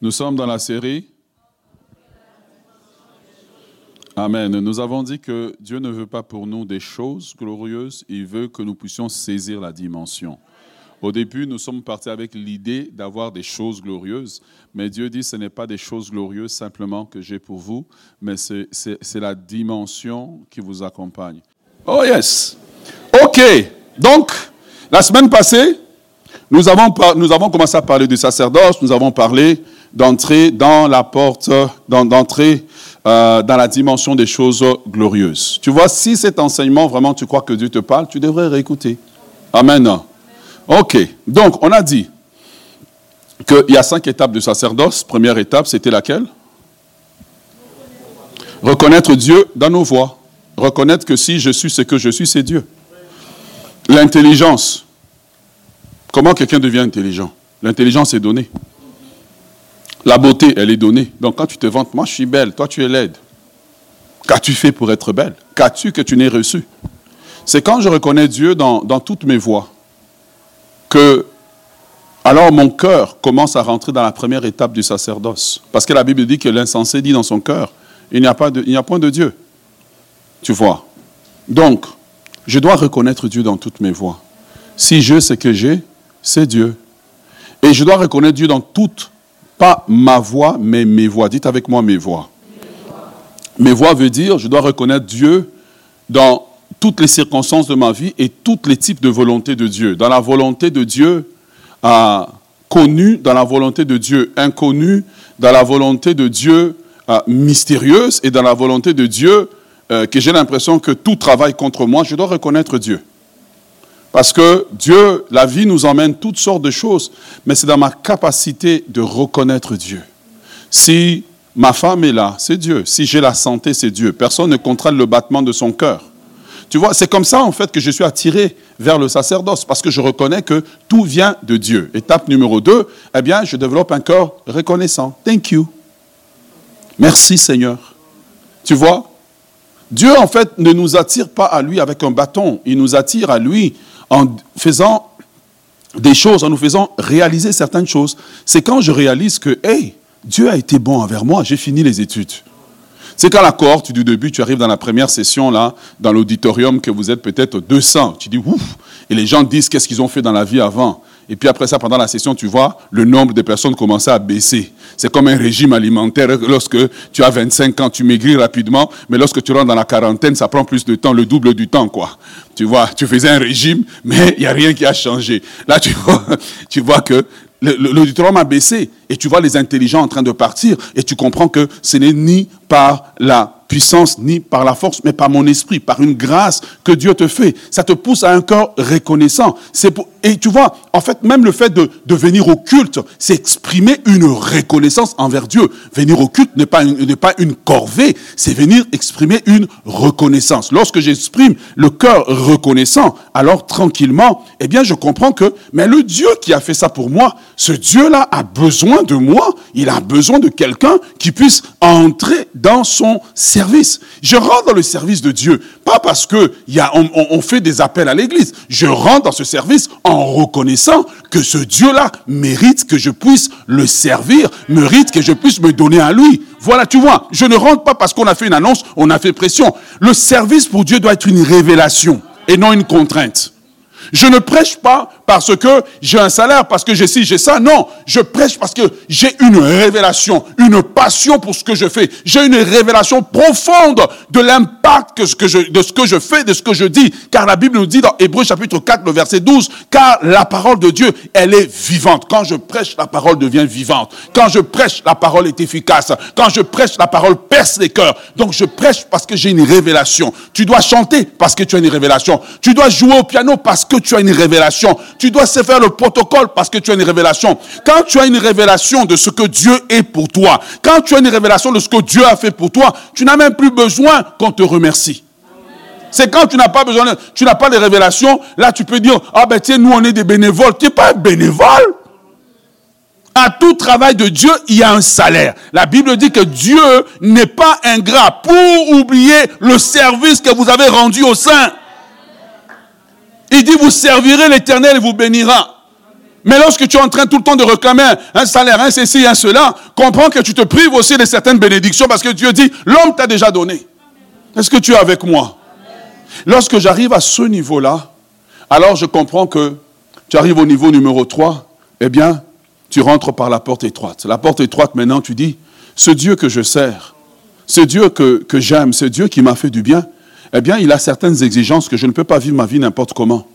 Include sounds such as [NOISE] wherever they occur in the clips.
Nous sommes dans la série. Amen. Nous avons dit que Dieu ne veut pas pour nous des choses glorieuses, il veut que nous puissions saisir la dimension. Au début, nous sommes partis avec l'idée d'avoir des choses glorieuses, mais Dieu dit ce n'est pas des choses glorieuses simplement que j'ai pour vous, mais c'est la dimension qui vous accompagne. Oh yes. OK. Donc, la semaine passée, nous avons, nous avons commencé à parler du sacerdoce, nous avons parlé d'entrer dans la porte, d'entrer euh, dans la dimension des choses glorieuses. Tu vois, si cet enseignement, vraiment, tu crois que Dieu te parle, tu devrais réécouter. Amen. Ok, donc on a dit qu'il y a cinq étapes du sacerdoce. Première étape, c'était laquelle? Reconnaître Dieu dans nos voies. Reconnaître que si je suis ce que je suis, c'est Dieu. L'intelligence. Comment quelqu'un devient intelligent? L'intelligence est donnée. La beauté, elle est donnée. Donc quand tu te vantes, moi je suis belle, toi tu es laide. Qu'as-tu fait pour être belle? Qu'as-tu que tu n'aies reçu? C'est quand je reconnais Dieu dans, toutes mes voies que alors mon cœur commence à rentrer dans la première étape du sacerdoce. Parce que la Bible dit que l'insensé dit dans son cœur, il n'y a, pas n'y a point de Dieu. Tu vois? Donc, je dois reconnaître Dieu dans toutes mes voies. Si je ce que j'ai, c'est Dieu. Et je dois reconnaître Dieu dans toutes pas ma voix, mais mes voix. Dites avec moi mes voix. Mes voix veut dire, je dois reconnaître Dieu dans toutes les circonstances de ma vie et tous les types de volonté de Dieu. Dans la volonté de Dieu euh, connue, dans la volonté de Dieu inconnue, dans la volonté de Dieu euh, mystérieuse et dans la volonté de Dieu euh, que j'ai l'impression que tout travaille contre moi, je dois reconnaître Dieu. Parce que Dieu, la vie nous emmène toutes sortes de choses, mais c'est dans ma capacité de reconnaître Dieu. Si ma femme est là, c'est Dieu. Si j'ai la santé, c'est Dieu. Personne ne contrôle le battement de son cœur. Tu vois, c'est comme ça en fait que je suis attiré vers le sacerdoce, parce que je reconnais que tout vient de Dieu. Étape numéro 2, eh bien, je développe un cœur reconnaissant. Thank you. Merci Seigneur. Tu vois, Dieu en fait ne nous attire pas à lui avec un bâton, il nous attire à lui en faisant des choses, en nous faisant réaliser certaines choses. C'est quand je réalise que, hey, Dieu a été bon envers moi, j'ai fini les études. C'est quand la cohorte du début, tu arrives dans la première session, là, dans l'auditorium, que vous êtes peut-être 200. Tu dis, ouf, et les gens disent qu'est-ce qu'ils ont fait dans la vie avant? Et puis après ça, pendant la session, tu vois, le nombre de personnes commençait à baisser. C'est comme un régime alimentaire. Lorsque tu as 25 ans, tu maigris rapidement, mais lorsque tu rentres dans la quarantaine, ça prend plus de temps, le double du temps, quoi. Tu vois, tu faisais un régime, mais [LAUGHS] il n'y a rien qui a changé. Là, tu [LAUGHS] vois, tu vois que l'auditorium a baissé et tu vois les intelligents en train de partir et tu comprends que ce n'est ni par la puissance ni par la force, mais par mon esprit, par une grâce que Dieu te fait. Ça te pousse à un cœur reconnaissant. C'est et tu vois, en fait, même le fait de, de venir au culte, c'est exprimer une reconnaissance envers Dieu. Venir au culte n'est pas n'est pas une corvée, c'est venir exprimer une reconnaissance. Lorsque j'exprime le cœur reconnaissant, alors tranquillement, eh bien, je comprends que, mais le Dieu qui a fait ça pour moi, ce Dieu-là a besoin de moi. Il a besoin de quelqu'un qui puisse entrer dans son Je rentre dans le service de Dieu, pas parce que on, fait des appels à l'église. Je rentre dans ce service en reconnaissant que ce Dieu-là mérite que je puisse le servir, mérite que je puisse me donner à lui. Voilà, tu vois, je ne rentre pas parce qu'on a fait une annonce, on a fait pression. Le service pour Dieu doit être une révélation et non une contrainte. Je ne prêche pas parce que j'ai un salaire, parce que j'ai ci, j'ai ça. Non, je prêche parce que j'ai une révélation, une passion pour ce que je fais. J'ai une révélation profonde de l'impact de ce que je fais, de ce que je dis. Car la Bible nous dit dans Hébreu chapitre 4, le verset 12, car la parole de Dieu, elle est vivante. Quand je prêche, la parole devient vivante. Quand je prêche, la parole est efficace. Quand je prêche, la parole perce les cœurs. Donc je prêche parce que j'ai une révélation. Tu dois chanter parce que tu as une révélation. Tu dois jouer au piano parce que tu as une révélation. Tu dois se faire le protocole parce que tu as une révélation. Quand tu as une révélation de ce que Dieu est pour toi, quand tu as une révélation de ce que Dieu a fait pour toi, tu n'as même plus besoin qu'on te remercie. C'est quand tu n'as pas besoin, tu n'as pas de révélation, là tu peux dire, ah ben tiens, nous on est des bénévoles. Tu n'es pas un bénévole. À tout travail de Dieu, il y a un salaire. La Bible dit que Dieu n'est pas ingrat pour oublier le service que vous avez rendu au sein. Il dit, vous servirez l'Éternel et vous bénira. Mais lorsque tu es en train tout le temps de réclamer un salaire, un ceci, un cela, comprends que tu te prives aussi de certaines bénédictions parce que Dieu dit, l'homme t'a déjà donné. Est-ce que tu es avec moi? Lorsque j'arrive à ce niveau-là, alors je comprends que tu arrives au niveau numéro 3, eh bien, tu rentres par la porte étroite. La porte étroite, maintenant, tu dis, ce Dieu que je sers, ce Dieu que, que j'aime, ce Dieu qui m'a fait du bien, eh bien, il a certaines exigences que je ne peux pas vivre ma vie n'importe comment.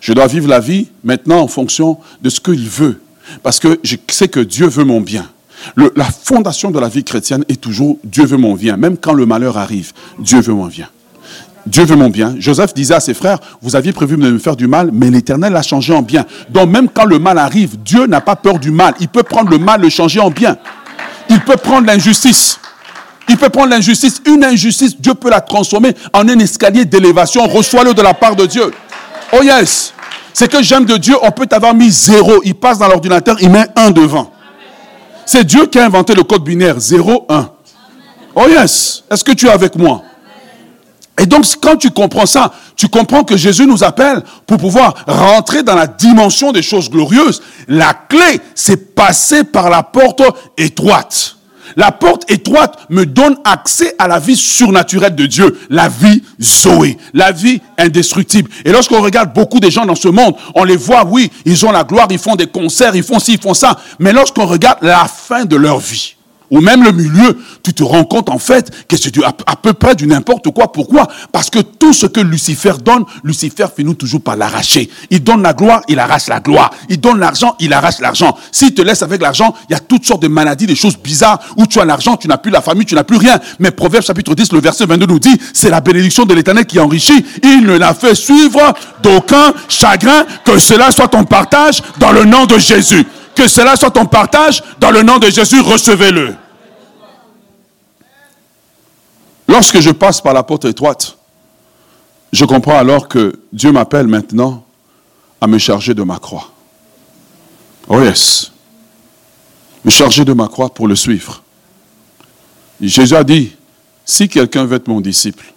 Je dois vivre la vie maintenant en fonction de ce qu'il veut. Parce que je sais que Dieu veut mon bien. la fondation de la vie chrétienne est toujours Dieu veut mon bien. Même quand le malheur arrive, Dieu veut mon bien. Dieu veut mon bien. Joseph disait à ses frères, vous aviez prévu de me faire du mal, mais l'Éternel l'a changé en bien. Donc même quand le mal arrive, Dieu n'a pas peur du mal. Il peut prendre le mal, le changer en bien. Il peut prendre l'injustice. Il peut prendre l'injustice. Une injustice, Dieu peut la transformer en un escalier d'élévation. Reçois-le de la part de Dieu. Oh yes. C'est que j'aime de Dieu, on peut avoir mis zéro. Il passe dans l'ordinateur, il met un devant. C'est Dieu qui a inventé le code binaire. Zéro, un. Oh yes. Est-ce que tu es avec moi? Et donc, quand tu comprends ça, tu comprends que Jésus nous appelle pour pouvoir rentrer dans la dimension des choses glorieuses. La clé, c'est passer par la porte étroite. La porte étroite me donne accès à la vie surnaturelle de Dieu, la vie Zoé, la vie indestructible. Et lorsqu'on regarde beaucoup de gens dans ce monde, on les voit, oui, ils ont la gloire, ils font des concerts, ils font ci, ils font ça. Mais lorsqu'on regarde la fin de leur vie, ou même le milieu, tu te rends compte en fait que c'est à, peu près du n'importe quoi. Pourquoi? Parce que tout ce que Lucifer donne, Lucifer finit toujours par l'arracher. Il donne la gloire, il arrache la gloire. Il donne l'argent, il arrache l'argent. S'il te laisse avec l'argent, il y a toutes sortes de maladies, des choses bizarres, où tu as l'argent, tu n'as plus la famille, tu n'as plus rien. Mais Proverbe chapitre 10, le verset 22 nous dit, c'est la bénédiction de l'éternel qui enrichit. Il ne l'a fait suivre d'aucun chagrin, que cela soit ton partage dans le nom de Jésus. Que cela soit ton partage. Dans le nom de Jésus, recevez-le. Lorsque je passe par la porte étroite, je comprends alors que Dieu m'appelle maintenant à me charger de ma croix. Oh yes. Me charger de ma croix pour le suivre. Jésus a dit, si quelqu'un veut être mon disciple,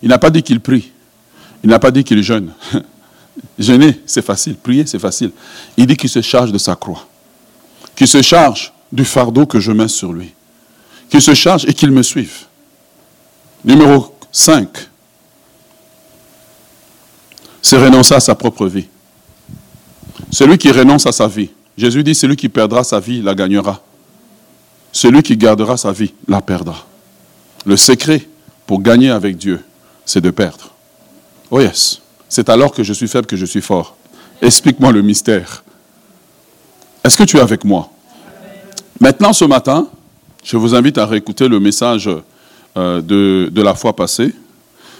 il n'a pas dit qu'il prie. Il n'a pas dit qu'il jeûne. [LAUGHS] Jeûner, c'est facile. Prier, c'est facile. Il dit qu'il se charge de sa croix qui se charge du fardeau que je mets sur lui. Qu'il se charge et qu'il me suive. Numéro 5. C'est renoncer à sa propre vie. Celui qui renonce à sa vie. Jésus dit, celui qui perdra sa vie la gagnera. Celui qui gardera sa vie la perdra. Le secret pour gagner avec Dieu, c'est de perdre. Oh yes. C'est alors que je suis faible que je suis fort. Explique-moi le mystère. Est-ce que tu es avec moi? Maintenant, ce matin, je vous invite à réécouter le message euh, de, la fois passée.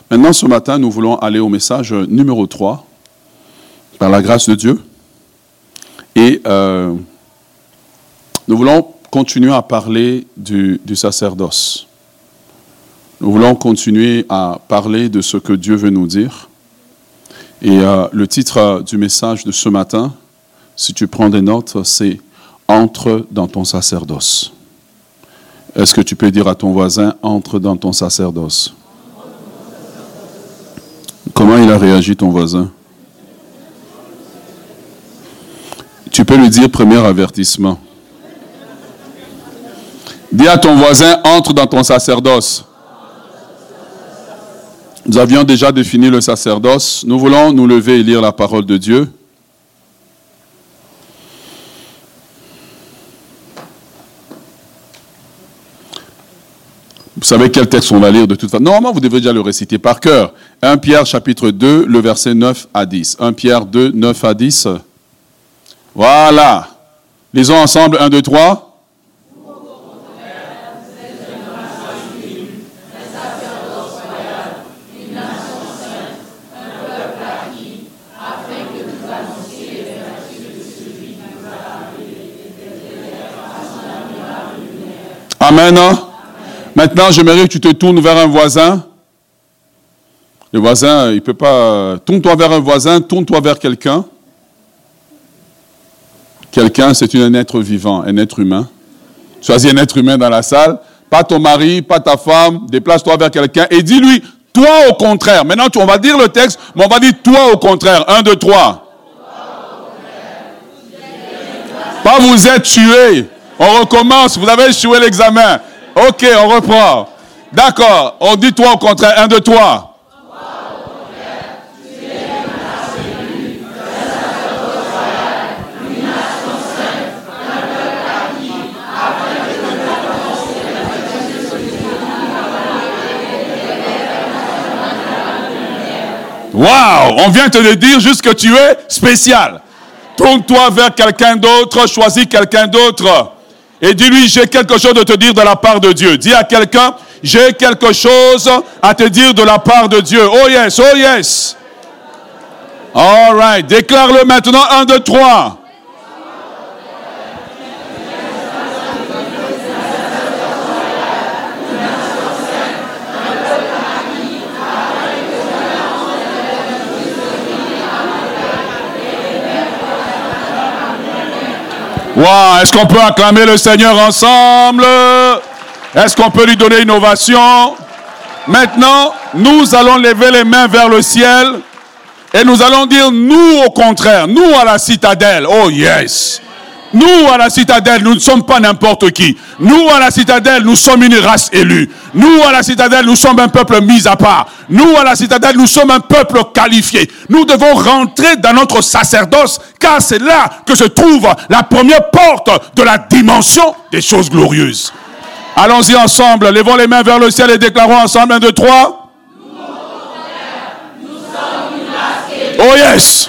Maintenant, ce matin, nous voulons aller au message numéro 3, par la grâce de Dieu. Et euh, nous voulons continuer à parler du, du, sacerdoce. Nous voulons continuer à parler de ce que Dieu veut nous dire. Et euh, le titre du message de ce matin, si tu prends des notes, c'est entre dans ton sacerdoce. Est-ce que tu peux dire à ton voisin, entre dans ton sacerdoce? Comment il a réagi ton voisin? Tu peux lui dire premier avertissement. Dis à ton voisin, entre dans ton sacerdoce. Nous avions déjà défini le sacerdoce. Nous voulons nous lever et lire la parole de Dieu. Savez quel texte on va lire de toute façon. Normalement, vous devrez déjà le réciter par cœur. 1 Pierre chapitre 2, le verset 9 à 10. 1 Pierre 2, 9 à 10. Voilà. Lisons ensemble 1, 2, 3. Amen. Maintenant, j'aimerais que tu te tournes vers un voisin. Le voisin, il ne peut pas. Tourne-toi vers un voisin, tourne-toi vers quelqu'un. Quelqu'un, c'est un être vivant, un être humain. Choisis un être humain dans la salle. Pas ton mari, pas ta femme. Déplace-toi vers quelqu'un et dis-lui, toi au contraire. Maintenant, on va dire le texte, mais on va dire toi au contraire. Un, deux, trois. Pas vous êtes tué. On recommence. Vous avez échoué l'examen. Ok, on reprend. D'accord. On dit toi au contraire. Un de toi. Waouh, on vient te le dire juste que tu es spécial. Tourne-toi vers quelqu'un d'autre, choisis quelqu'un d'autre. Et dis-lui, j'ai quelque chose de te dire de la part de Dieu. Dis à quelqu'un, j'ai quelque chose à te dire de la part de Dieu. Oh yes, oh yes. All right, déclare-le maintenant, un, deux, trois. Wow, est-ce qu'on peut acclamer le Seigneur ensemble? Est-ce qu'on peut lui donner une ovation? Maintenant, nous allons lever les mains vers le ciel et nous allons dire, nous au contraire, nous à la citadelle, oh yes, nous, à la citadelle, nous ne sommes pas n'importe qui. Nous, à la citadelle, nous sommes une race élue. Nous, à la citadelle, nous sommes un peuple mis à part. Nous, à la citadelle, nous sommes un peuple qualifié. Nous devons rentrer dans notre sacerdoce, car c'est là que se trouve la première porte de la dimension des choses glorieuses. Allons-y ensemble, levons les mains vers le ciel et déclarons ensemble un, deux, trois. Oh yes.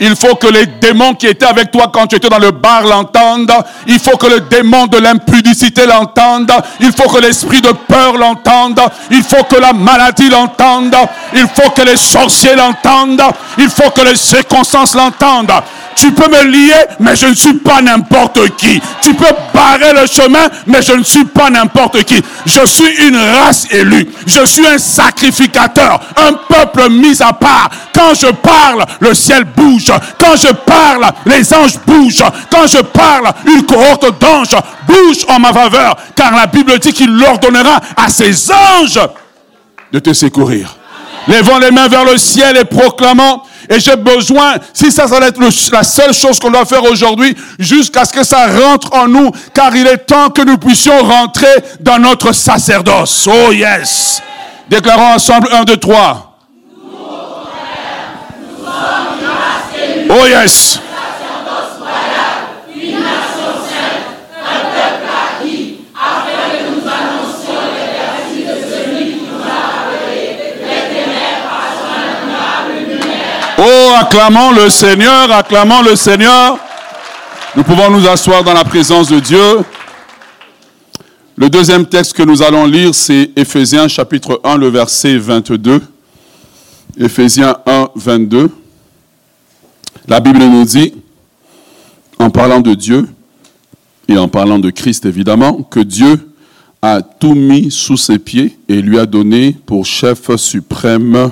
Il faut que les démons qui étaient avec toi quand tu étais dans le bar l'entendent. Il faut que le démon de l'impudicité l'entende. Il faut que l'esprit de peur l'entende. Il faut que la maladie l'entende. Il faut que les sorciers l'entendent. Il faut que les circonstances l'entendent. Tu peux me lier, mais je ne suis pas n'importe qui. Tu peux barrer le chemin, mais je ne suis pas n'importe qui. Je suis une race élue. Je suis un sacrificateur, un peuple mis à part. Quand je parle, le ciel bouge. Quand je parle, les anges bougent. Quand je parle, une cohorte d'anges bouge en ma faveur. Car la Bible dit qu'il ordonnera à ses anges de te secourir. Levons les mains vers le ciel et proclamons et j'ai besoin, si ça, ça va être la seule chose qu'on doit faire aujourd'hui, jusqu'à ce que ça rentre en nous, car il est temps que nous puissions rentrer dans notre sacerdoce. Oh yes. Déclarons ensemble un, deux, trois. Oh yes. Oh, acclamons le Seigneur, acclamons le Seigneur. Nous pouvons nous asseoir dans la présence de Dieu. Le deuxième texte que nous allons lire, c'est Éphésiens chapitre 1, le verset 22. Éphésiens 1, 22. La Bible nous dit, en parlant de Dieu et en parlant de Christ évidemment, que Dieu a tout mis sous ses pieds et lui a donné pour chef suprême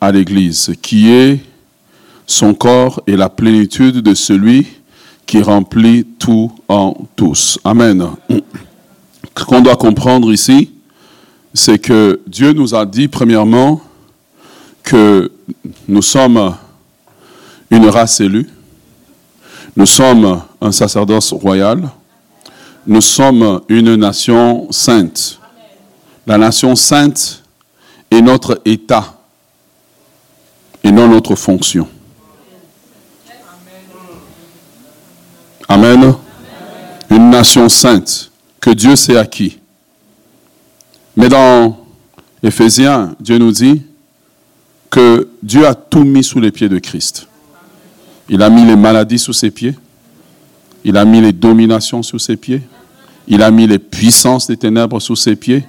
à l'Église, qui est son corps est la plénitude de celui qui remplit tout en tous. Amen. Ce qu'on doit comprendre ici, c'est que Dieu nous a dit premièrement que nous sommes une race élue, nous sommes un sacerdoce royal, nous sommes une nation sainte. La nation sainte est notre état et non notre fonction. Amen. Une nation sainte que Dieu s'est acquis. Mais dans Éphésiens, Dieu nous dit que Dieu a tout mis sous les pieds de Christ. Il a mis les maladies sous ses pieds. Il a mis les dominations sous ses pieds. Il a mis les puissances des ténèbres sous ses pieds.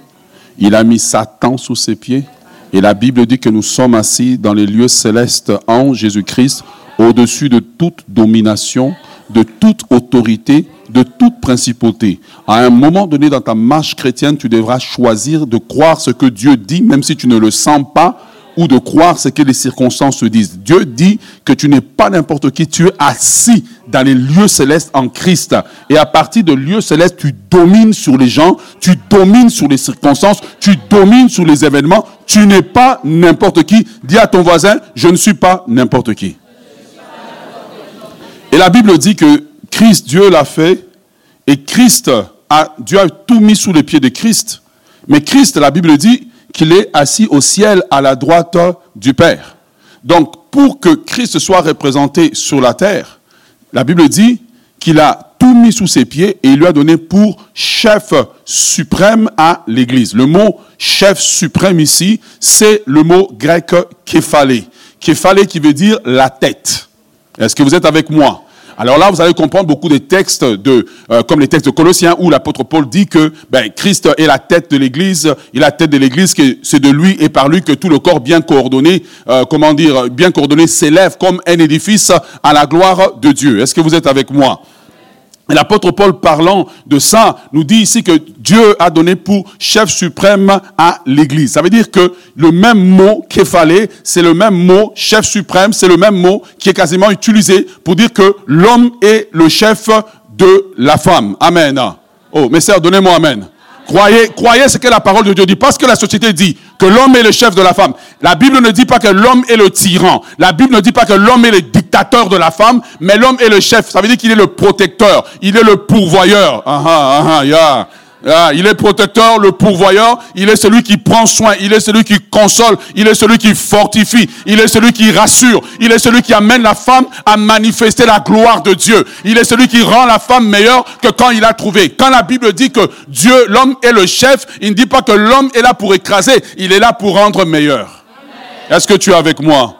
Il a mis Satan sous ses pieds. Et la Bible dit que nous sommes assis dans les lieux célestes en Jésus-Christ, au-dessus de toute domination, de toute autorité de toute principauté. À un moment donné dans ta marche chrétienne, tu devras choisir de croire ce que Dieu dit, même si tu ne le sens pas, ou de croire ce que les circonstances te disent. Dieu dit que tu n'es pas n'importe qui, tu es assis dans les lieux célestes en Christ. Et à partir de lieux célestes, tu domines sur les gens, tu domines sur les circonstances, tu domines sur les événements. Tu n'es pas n'importe qui. Dis à ton voisin, je ne suis pas n'importe qui. Et la Bible dit que Christ, Dieu l'a fait, et Christ a, Dieu a tout mis sous les pieds de Christ. Mais Christ, la Bible dit qu'il est assis au ciel à la droite du Père. Donc, pour que Christ soit représenté sur la terre, la Bible dit qu'il a tout mis sous ses pieds et il lui a donné pour chef suprême à l'Église. Le mot chef suprême ici, c'est le mot grec képhalé. Képhalé qui veut dire la tête. Est-ce que vous êtes avec moi? Alors là, vous allez comprendre beaucoup des textes de, euh, comme les textes de Colossiens où l'apôtre Paul dit que ben, Christ est la tête de l'Église, il est la tête de l'Église, que c'est de lui et par lui que tout le corps bien coordonné, euh, comment dire, bien coordonné s'élève comme un édifice à la gloire de Dieu. Est-ce que vous êtes avec moi? L'apôtre Paul parlant de ça nous dit ici que Dieu a donné pour chef suprême à l'Église. Ça veut dire que le même mot fallait, c'est le même mot chef suprême, c'est le même mot qui est quasiment utilisé pour dire que l'homme est le chef de la femme. Amen. Oh, mes sœurs, donnez-moi amen. Croyez, croyez ce que la parole de Dieu dit. Parce que la société dit que l'homme est le chef de la femme. La Bible ne dit pas que l'homme est le tyran. La Bible ne dit pas que l'homme est le dictateur de la femme, mais l'homme est le chef. Ça veut dire qu'il est le protecteur. Il est le pourvoyeur. Ah, ah, ah. Ah, il est protecteur, le pourvoyeur, il est celui qui prend soin, il est celui qui console, il est celui qui fortifie, il est celui qui rassure, il est celui qui amène la femme à manifester la gloire de Dieu. Il est celui qui rend la femme meilleure que quand il a trouvé. Quand la Bible dit que Dieu, l'homme est le chef, il ne dit pas que l'homme est là pour écraser, il est là pour rendre meilleur. Est-ce que tu es avec moi?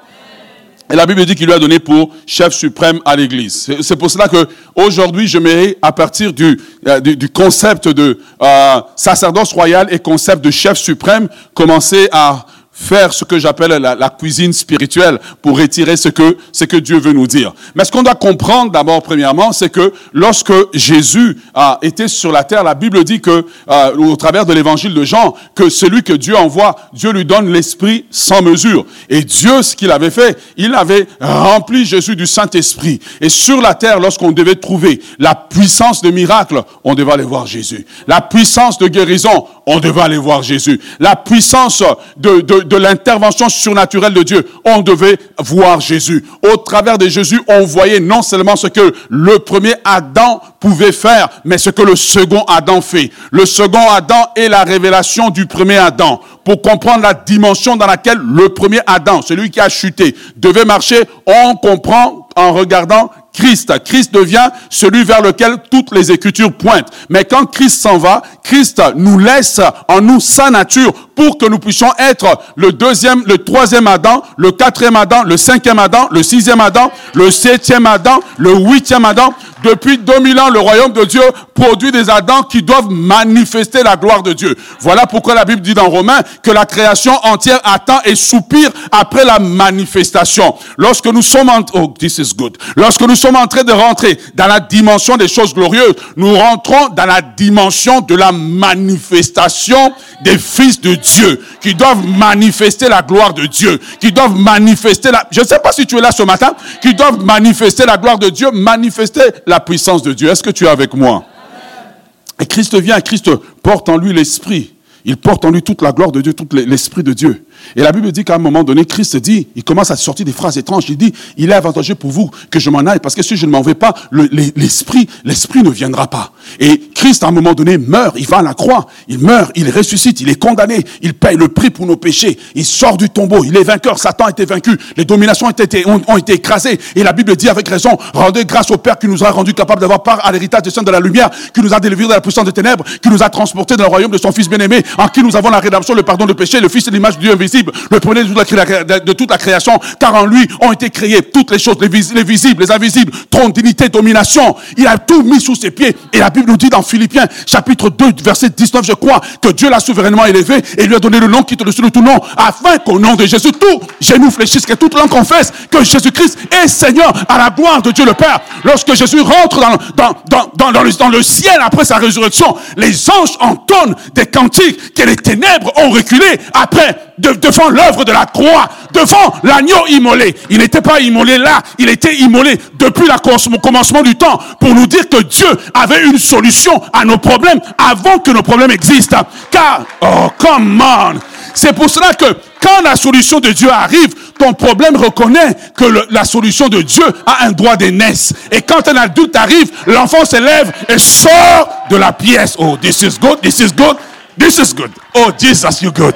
Et la Bible dit qu'il lui a donné pour chef suprême à l'Église. C'est pour cela que aujourd'hui, je mets à partir du, euh, concept de euh, sacerdoce royal et concept de chef suprême, commencer à faire ce que j'appelle la, cuisine spirituelle pour retirer ce que, ce que Dieu veut nous dire. Mais ce qu'on doit comprendre d'abord, premièrement, c'est que lorsque Jésus a été sur la terre, la Bible dit que, euh, au travers de l'évangile de Jean, que celui que Dieu envoie, Dieu lui donne l'esprit sans mesure. Et Dieu, ce qu'il avait fait, il avait rempli Jésus du Saint-Esprit. Et sur la terre, lorsqu'on devait trouver la puissance de miracle, on devait aller voir Jésus. La puissance de guérison, on devait aller voir Jésus. La puissance de, de, de l'intervention surnaturelle de Dieu, on devait voir Jésus. Au travers de Jésus, on voyait non seulement ce que le premier Adam pouvait faire, mais ce que le second Adam fait. Le second Adam est la révélation du premier Adam. Pour comprendre la dimension dans laquelle le premier Adam, celui qui a chuté, devait marcher, on comprend en regardant Christ. Christ devient celui vers lequel toutes les écritures pointent. Mais quand Christ s'en va, Christ nous laisse en nous sa nature pour que nous puissions être le deuxième, le troisième Adam, le quatrième Adam, le cinquième Adam, le sixième Adam, le septième Adam, le huitième Adam. Depuis 2000 ans, le royaume de Dieu produit des Adams qui doivent manifester la gloire de Dieu. Voilà pourquoi la Bible dit dans Romains que la création entière attend et soupire après la manifestation. Lorsque nous sommes en, oh, this is good. Sommes en train de rentrer dans la dimension des choses glorieuses, nous rentrons dans la dimension de la manifestation des fils de Dieu, qui doivent manifester la gloire de Dieu, qui doivent manifester la, je ne sais pas si tu es là ce matin, qui doivent manifester la gloire de Dieu, manifester la puissance de Dieu. Est-ce que tu es avec moi? Et Christ vient, Christ porte en lui l'esprit. Il porte en lui toute la gloire de Dieu, tout l'esprit de Dieu. Et la Bible dit qu'à un moment donné, Christ dit, il commence à sortir des phrases étranges. Il dit, il est avantageux pour vous que je m'en aille, parce que si je ne m'en vais pas, l'esprit, l'esprit ne viendra pas. Et Christ, à un moment donné, meurt, il va à la croix, il meurt, il ressuscite, il est condamné, il paye le prix pour nos péchés, il sort du tombeau, il est vainqueur, Satan a été vaincu, les dominations ont été, écrasées. Et la Bible dit avec raison, rendez grâce au Père qui nous a rendu capable d'avoir part à l'héritage des saints de la lumière, qui nous a délivrés de la puissance des ténèbres, qui nous a transportés dans le royaume de son Fils bien-aimé, en qui nous avons la rédemption, le pardon de péché, le Fils de l'image du Dieu invisible, le premier de toute, la, création, car en lui ont été créées toutes les choses, les, visibles, les invisibles, trône, dignité, domination. Il a tout mis sous ses pieds. Et la Bible nous dit dans Philippiens, chapitre 2, verset 19, je crois, que Dieu l'a souverainement élevé et lui a donné le nom qui est au-dessus de tout nom, afin qu'au nom de Jésus, tout genou fléchisse, que toute langue confesse que Jésus-Christ est Seigneur à la gloire de Dieu le Père. Lorsque Jésus rentre dans, dans, dans, le, dans le ciel après sa résurrection, les anges entonnent des cantiques que les ténèbres ont reculé après devant l'œuvre de la croix, devant l'agneau immolé. Il n'était pas immolé là, il était immolé depuis le commencement du temps pour nous dire que Dieu avait une solution à nos problèmes avant que nos problèmes existent. Car, oh, come on! C'est pour cela que quand la solution de Dieu arrive, ton problème reconnaît que la solution de Dieu a un droit d'aînesse. Et quand un adulte arrive, l'enfant s'élève et sort de la pièce. Oh, this is good, this is good, this is good. Oh, Jesus, you good.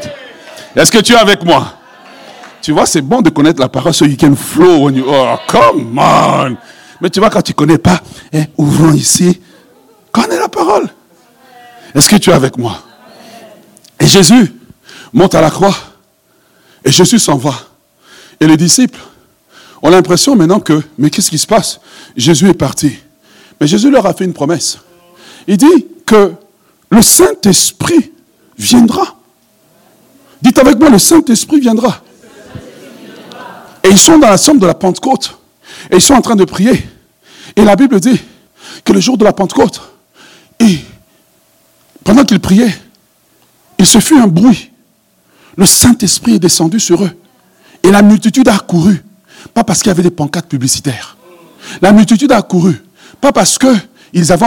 Est-ce que tu es avec moi? Tu vois, c'est bon de connaître la parole so you can flow when you. Oh, come on! Mais tu vois, quand tu connais pas, hein, ouvrons ici. Connais la parole. Est-ce que tu es avec moi? Et Jésus monte à la croix. Et Jésus s'en va. Et les disciples ont l'impression maintenant que, mais qu'est-ce qui se passe? Jésus est parti. Mais Jésus leur a fait une promesse. Il dit que le Saint-Esprit viendra. Dites avec moi, le Saint-Esprit viendra. Et ils sont dans la somme de la Pentecôte. Et ils sont en train de prier. Et la Bible dit que le jour de la Pentecôte, pendant qu'ils priaient, il se fut un bruit. Le Saint-Esprit est descendu sur eux. Et la multitude a couru. Pas parce qu'il y avait des pancartes publicitaires. La multitude a couru. Pas parce qu'ils avaient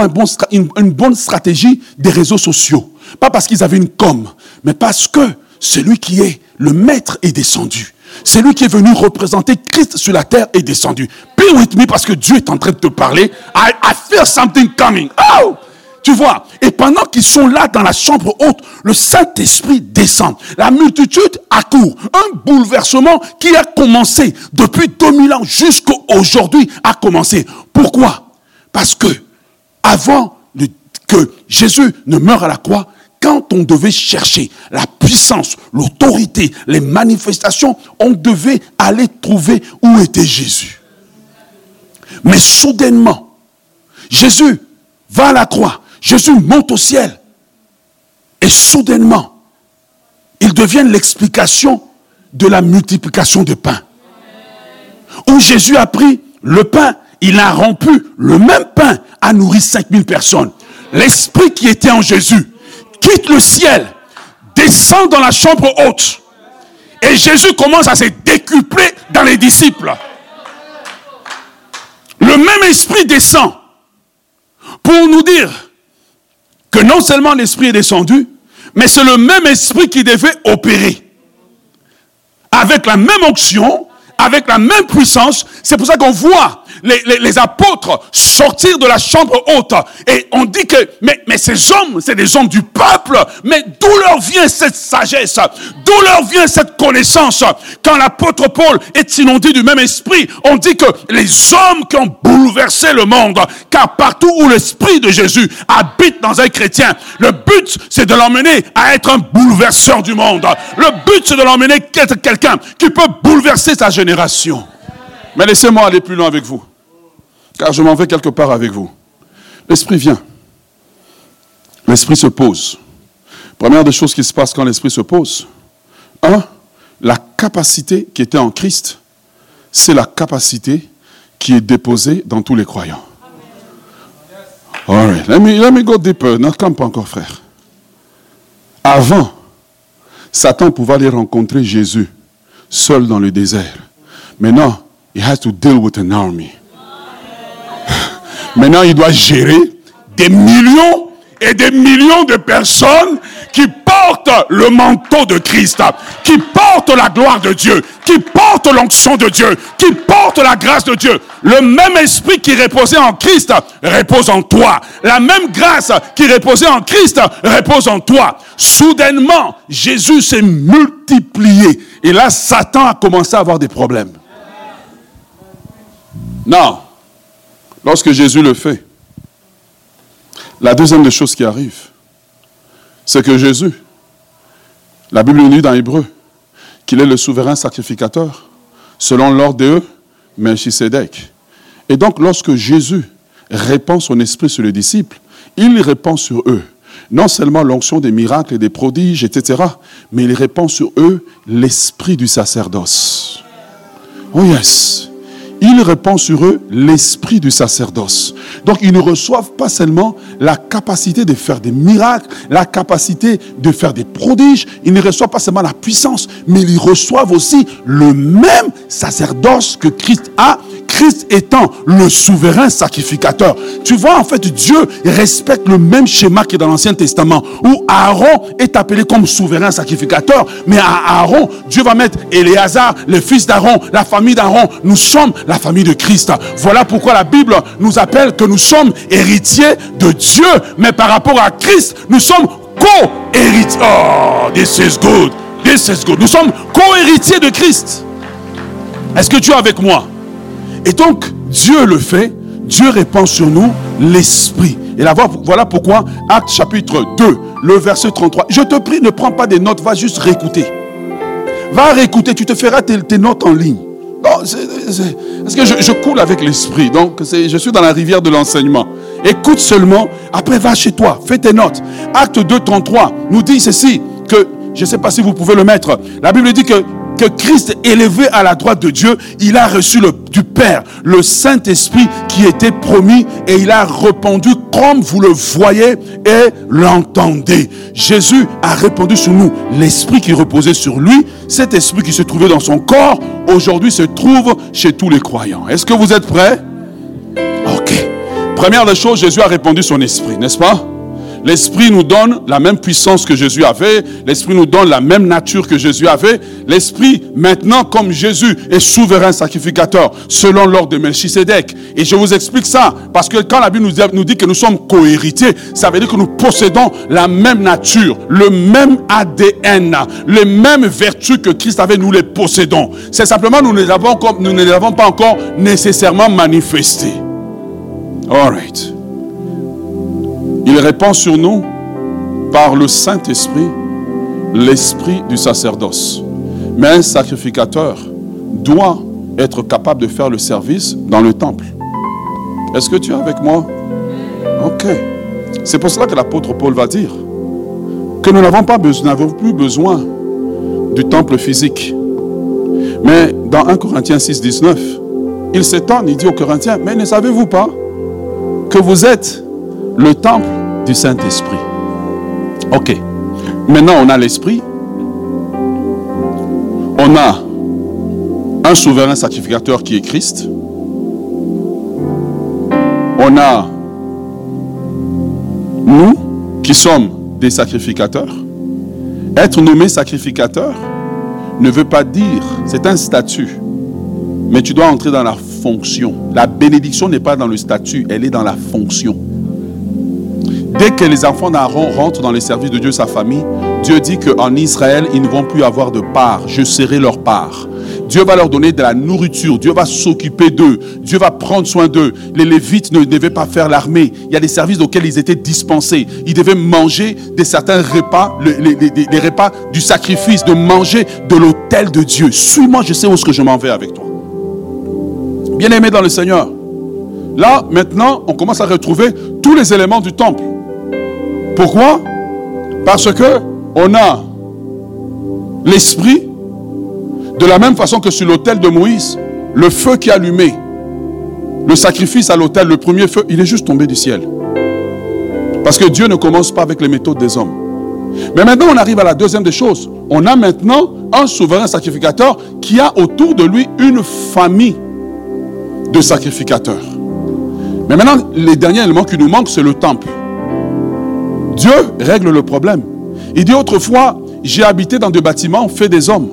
une, bonne stratégie des réseaux sociaux. Pas parce qu'ils avaient une com. Mais parce que celui qui est le maître est descendu. Celui qui est venu représenter Christ sur la terre est descendu. Be with me parce que Dieu est en train de te parler. I, feel something coming. Oh! Tu vois, et pendant qu'ils sont là dans la chambre haute, le Saint-Esprit descend. La multitude accourt. Un bouleversement qui a commencé depuis 2000 ans jusqu'à aujourd'hui a commencé. Pourquoi? Parce que avant que Jésus ne meure à la croix, quand on devait chercher la puissance, l'autorité, les manifestations, on devait aller trouver où était Jésus. Mais soudainement, Jésus va à la croix, Jésus monte au ciel, et soudainement, il devient l'explication de la multiplication de pain. Où Jésus a pris le pain, il a rompu le même pain, a nourri 5000 personnes. L'esprit qui était en Jésus quitte le ciel, descend dans la chambre haute. Et Jésus commence à se décupler dans les disciples. Le même esprit descend pour nous dire que non seulement l'esprit est descendu, mais c'est le même esprit qui devait opérer. Avec la même onction, avec la même puissance. C'est pour ça qu'on voit les, apôtres sortir de la chambre haute. Et on dit que, mais, mais ces hommes, c'est des hommes du peuple. Mais d'où leur vient cette sagesse? D'où leur vient cette connaissance? Quand l'apôtre Paul est inondé du même esprit, on dit que les hommes qui ont bouleversé le monde, car partout où l'esprit de Jésus habite dans un chrétien, le but, c'est de l'emmener à être un bouleverseur du monde. Le but, c'est de l'emmener à être quelqu'un qui peut bouleverser sa génération. Mais laissez-moi aller plus loin avec vous car je m'en vais quelque part avec vous. L'esprit vient. L'esprit se pose. Première des choses qui se passe quand l'esprit se pose. Un, la capacité qui était en Christ, c'est la capacité qui est déposée dans tous les croyants. All right, let me, let me go deeper. Ne pas encore, frère. Avant, Satan pouvait aller rencontrer Jésus seul dans le désert. Maintenant, he has to deal with an army. Maintenant, il doit gérer des millions et des millions de personnes qui portent le manteau de Christ, qui portent la gloire de Dieu, qui portent l'onction de Dieu, qui portent la grâce de Dieu. Le même esprit qui reposait en Christ repose en toi. La même grâce qui reposait en Christ repose en toi. Soudainement, Jésus s'est multiplié. Et là, Satan a commencé à avoir des problèmes. Non. Lorsque Jésus le fait, la deuxième des choses qui arrive, c'est que Jésus La Bible nous dit dans Hébreu qu'il est le souverain sacrificateur, selon l'ordre de Melchisedec. Et donc, lorsque Jésus répand son esprit sur les disciples, il répand sur eux non seulement l'onction des miracles et des prodiges, etc., mais il répand sur eux l'esprit du sacerdoce. Oh yes il répand sur eux l'esprit du sacerdoce. Donc ils ne reçoivent pas seulement la capacité de faire des miracles, la capacité de faire des prodiges, ils ne reçoivent pas seulement la puissance, mais ils reçoivent aussi le même sacerdoce que Christ a, Christ étant le souverain sacrificateur. Tu vois, en fait, Dieu respecte le même schéma que dans l'Ancien Testament, où Aaron est appelé comme souverain sacrificateur, mais à Aaron, Dieu va mettre Éléazar, le fils d'Aaron, la famille d'Aaron. Nous sommes la famille de Christ. Voilà pourquoi la Bible nous appelle que nous sommes héritiers de Dieu. Mais par rapport à Christ, nous sommes co-héritiers. Oh, this is good. This is good. Nous sommes co-héritiers de Christ. Est-ce que tu es avec moi? Et donc, Dieu le fait. Dieu répand sur nous l'esprit. Et là, voilà pourquoi, Acte chapitre 2, le verset 33. Je te prie, ne prends pas des notes, va juste réécouter. Va réécouter, tu te feras tes notes en ligne. Non, parce que je, coule avec l'esprit. Donc, je suis dans la rivière de l'enseignement. Écoute seulement. Après, va chez toi. Fais tes notes. Acte 2, 33 nous dit ceci. Que, je ne sais pas si vous pouvez le mettre. La Bible dit que que Christ élevé à la droite de Dieu, il a reçu le, du Père le Saint-Esprit qui était promis et il a répandu comme vous le voyez et l'entendez. Jésus a répandu sur nous l'Esprit qui reposait sur lui. Cet Esprit qui se trouvait dans son corps, aujourd'hui se trouve chez tous les croyants. Est-ce que vous êtes prêts? Ok. Première des choses, Jésus a répandu son Esprit, n'est-ce pas? L'Esprit nous donne la même puissance que Jésus avait. L'Esprit nous donne la même nature que Jésus avait. L'Esprit, maintenant, comme Jésus est souverain sacrificateur, selon l'ordre de Melchisedec. Et je vous explique ça, parce que quand la Bible nous dit, que nous sommes cohéritiers, ça veut dire que nous possédons la même nature, le même ADN, les mêmes vertus que Christ avait, nous les possédons. C'est simplement, nous les avons, nous ne les avons pas encore nécessairement manifestés. All right. Il répand sur nous par le Saint-Esprit l'esprit du sacerdoce. Mais un sacrificateur doit être capable de faire le service dans le temple. Est-ce que tu es avec moi? Ok. C'est pour cela que l'apôtre Paul va dire que nous n'avons pas n'avons plus besoin du temple physique. Mais dans 1 Corinthiens 6, 19, il s'étonne, il dit aux Corinthiens, mais ne savez-vous pas que vous êtes le temple du Saint-Esprit. Ok. Maintenant, on a l'Esprit. On a un souverain sacrificateur qui est Christ. On a nous qui sommes des sacrificateurs. Être nommé sacrificateur ne veut pas dire, c'est un statut, mais tu dois entrer dans la fonction. La bénédiction n'est pas dans le statut, elle est dans la fonction. Dès que les enfants d'Aaron rentrent dans les services de Dieu, sa famille, Dieu dit qu'en Israël, ils ne vont plus avoir de part. Je serai leur part. Dieu va leur donner de la nourriture. Dieu va s'occuper d'eux. Dieu va prendre soin d'eux. Les Lévites ne devaient pas faire l'armée. Il y a des services auxquels ils étaient dispensés. Ils devaient manger des certains repas, les, repas du sacrifice, de manger de l'autel de Dieu. Suis-moi, je sais où est-ce que je m'en vais avec toi. Bien-aimé dans le Seigneur. Là, maintenant, on commence à retrouver tous les éléments du temple. Pourquoi? Parce que on a l'esprit de la même façon que sur l'autel de Moïse, le feu qui allumé, le sacrifice à l'autel, le premier feu, il est juste tombé du ciel. Parce que Dieu ne commence pas avec les méthodes des hommes. Mais maintenant, on arrive à la deuxième des choses. On a maintenant un souverain sacrificateur qui a autour de lui une famille de sacrificateurs. Mais maintenant, les derniers éléments qui nous manquent, c'est le temple. Dieu règle le problème. Il dit autrefois, j'ai habité dans des bâtiments faits des hommes.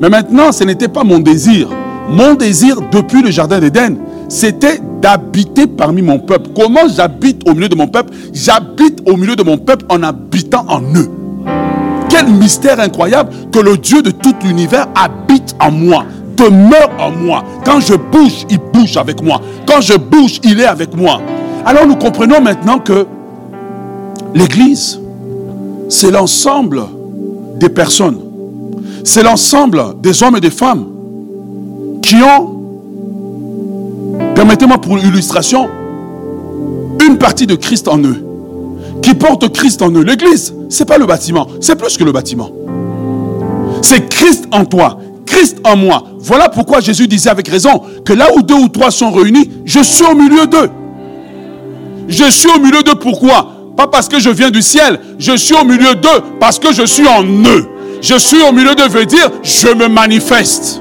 Mais maintenant, ce n'était pas mon désir. Mon désir depuis le Jardin d'Éden, c'était d'habiter parmi mon peuple. Comment j'habite au milieu de mon peuple? J'habite au milieu de mon peuple en habitant en eux. Quel mystère incroyable que le Dieu de tout l'univers habite en moi, demeure en moi. Quand je bouge, il bouge avec moi. Quand je bouge, il est avec moi. Alors nous comprenons maintenant que L'Église, c'est l'ensemble des personnes. C'est l'ensemble des hommes et des femmes qui ont, permettez-moi pour illustration, une partie de Christ en eux, qui portent Christ en eux. L'église, ce n'est pas le bâtiment, c'est plus que le bâtiment. C'est Christ en toi, Christ en moi. Voilà pourquoi Jésus disait avec raison que là où deux ou trois sont réunis, je suis au milieu d'eux. Je suis au milieu d'eux pourquoi? Pas parce que je viens du ciel. Je suis au milieu d'eux parce que je suis en eux. Je suis au milieu d'eux veut dire je me manifeste.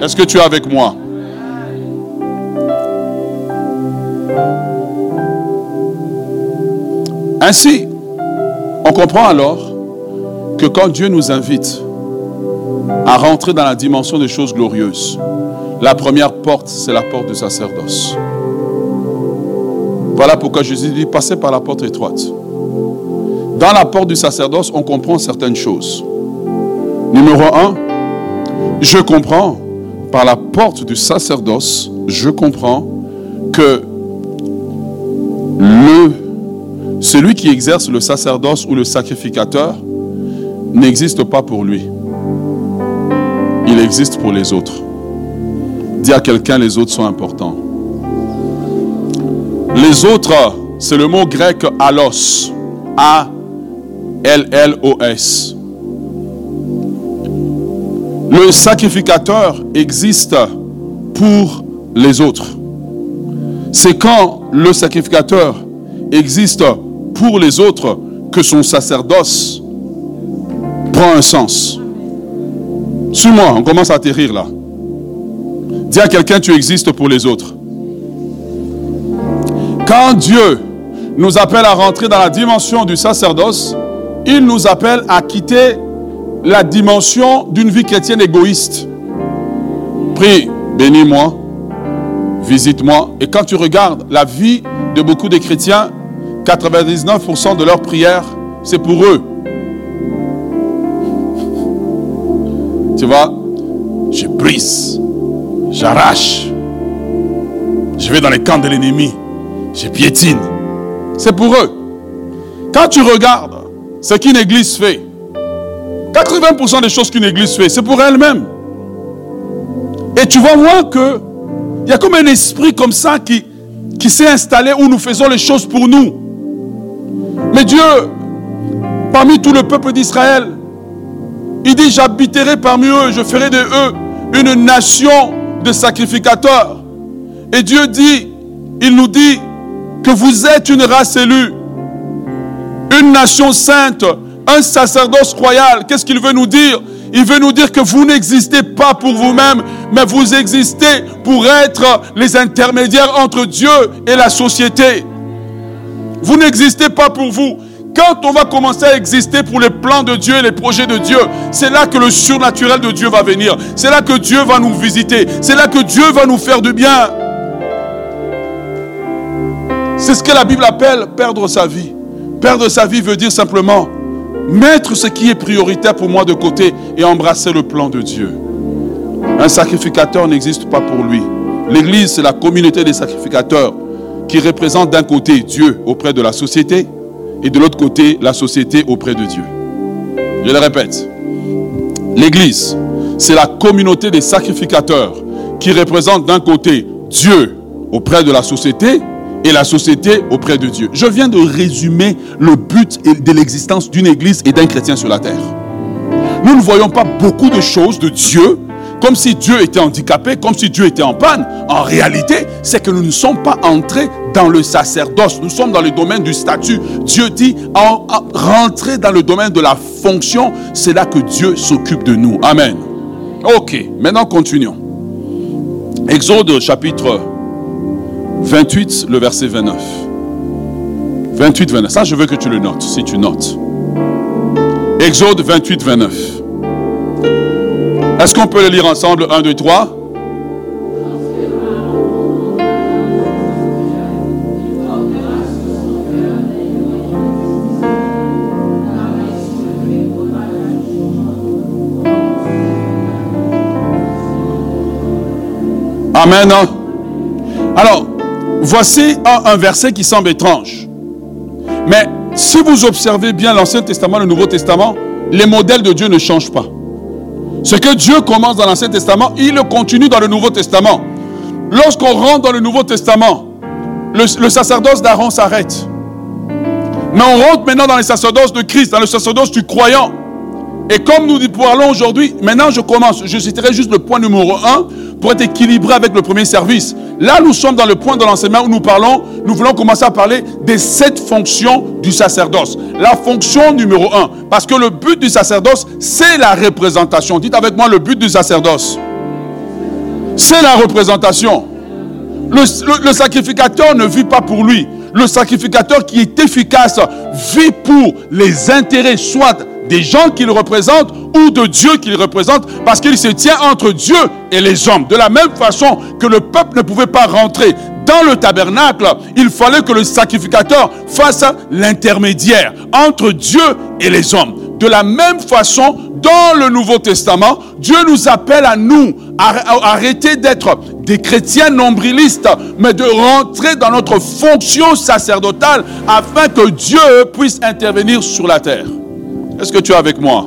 Est-ce que tu es avec moi? Ainsi, on comprend alors que quand Dieu nous invite à rentrer dans la dimension des choses glorieuses, la première porte, c'est la porte du sacerdoce. Voilà pourquoi Jésus dit, passez par la porte étroite. Dans la porte du sacerdoce, on comprend certaines choses. Numéro un, je comprends, par la porte du sacerdoce, je comprends que celui qui exerce le sacerdoce ou le sacrificateur n'existe pas pour lui. Il existe pour les autres. Dis à quelqu'un, les autres sont importants. Les autres, c'est le mot grec alos. A-L-L-O-S. Le sacrificateur existe pour les autres. C'est quand le sacrificateur existe pour les autres que son sacerdoce prend un sens. Suis-moi, on commence à atterrir là. Dis à quelqu'un, tu existes pour les autres. Quand Dieu nous appelle à rentrer dans la dimension du sacerdoce, il nous appelle à quitter la dimension d'une vie chrétienne égoïste. Prie, bénis-moi, visite-moi. Et quand tu regardes la vie de beaucoup de chrétiens, 99% de leurs prières, c'est pour eux. Tu vois, je brise, j'arrache, je vais dans les camps de l'ennemi je piétine. C'est pour eux. Quand tu regardes ce qu'une église fait, 80% des choses qu'une église fait, c'est pour elle-même. Et tu vas voir que il y a comme un esprit comme ça qui, qui s'est installé où nous faisons les choses pour nous. Mais Dieu, parmi tout le peuple d'Israël, il dit, j'habiterai parmi eux, je ferai de eux une nation de sacrificateurs. Et Dieu dit, il nous dit, vous êtes une race élue, une nation sainte, un sacerdoce royal. Qu'est-ce qu'il veut nous dire? Il veut nous dire que vous n'existez pas pour vous-même, mais vous existez pour être les intermédiaires entre Dieu et la société. Vous n'existez pas pour vous. Quand on va commencer à exister pour les plans de Dieu et les projets de Dieu, c'est là que le surnaturel de Dieu va venir. C'est là que Dieu va nous visiter. C'est là que Dieu va nous faire du bien. C'est ce que la Bible appelle perdre sa vie. Perdre sa vie veut dire simplement mettre ce qui est prioritaire pour moi de côté et embrasser le plan de Dieu. Un sacrificateur n'existe pas pour lui. L'Église, c'est la communauté des sacrificateurs qui représente d'un côté Dieu auprès de la société et de l'autre côté la société auprès de Dieu. Je le répète. L'Église, c'est la communauté des sacrificateurs qui représente d'un côté Dieu auprès de la société et la société auprès de Dieu. Je viens de résumer le but de l'existence d'une église et d'un chrétien sur la terre. Nous ne voyons pas beaucoup de choses de Dieu comme si Dieu était handicapé, comme si Dieu était en panne. En réalité, c'est que nous ne sommes pas entrés dans le sacerdoce. Nous sommes dans le domaine du statut. Dieu dit, en, rentrer dans le domaine de la fonction, c'est là que Dieu s'occupe de nous. Amen. Ok, maintenant continuons. Exode chapitre 28, le verset 29. 28, 29. Ça, je veux que tu le notes, si tu notes. Exode 28, 29. Est-ce qu'on peut le lire ensemble? 1, 2, 3 Amen. Alors, Voici un, verset qui semble étrange. Mais si vous observez bien l'Ancien Testament, le Nouveau Testament, les modèles de Dieu ne changent pas. Ce que Dieu commence dans l'Ancien Testament, il le continue dans le Nouveau Testament. Lorsqu'on rentre dans le Nouveau Testament, le, sacerdoce d'Aaron s'arrête. Mais on rentre maintenant dans le sacerdoce de Christ, dans le sacerdoce du croyant. Et comme nous parlons aujourd'hui, maintenant je commence, je citerai juste le point numéro 1 pour être équilibré avec le premier service. Là, nous sommes dans le point de l'enseignement où nous parlons, nous voulons commencer à parler des sept fonctions du sacerdoce. La fonction numéro 1, parce que le but du sacerdoce, c'est la représentation. Dites avec moi le but du sacerdoce. C'est la représentation. Le, sacrificateur ne vit pas pour lui. Le sacrificateur qui est efficace vit pour les intérêts, soit des gens qu'il représente ou de Dieu qu'il représente, parce qu'il se tient entre Dieu et les hommes. De la même façon que le peuple ne pouvait pas rentrer dans le tabernacle, il fallait que le sacrificateur fasse l'intermédiaire entre Dieu et les hommes. De la même façon, dans le Nouveau Testament, Dieu nous appelle à nous arrêter d'être des chrétiens nombrilistes, mais de rentrer dans notre fonction sacerdotale afin que Dieu puisse intervenir sur la terre. Est-ce que tu es avec moi?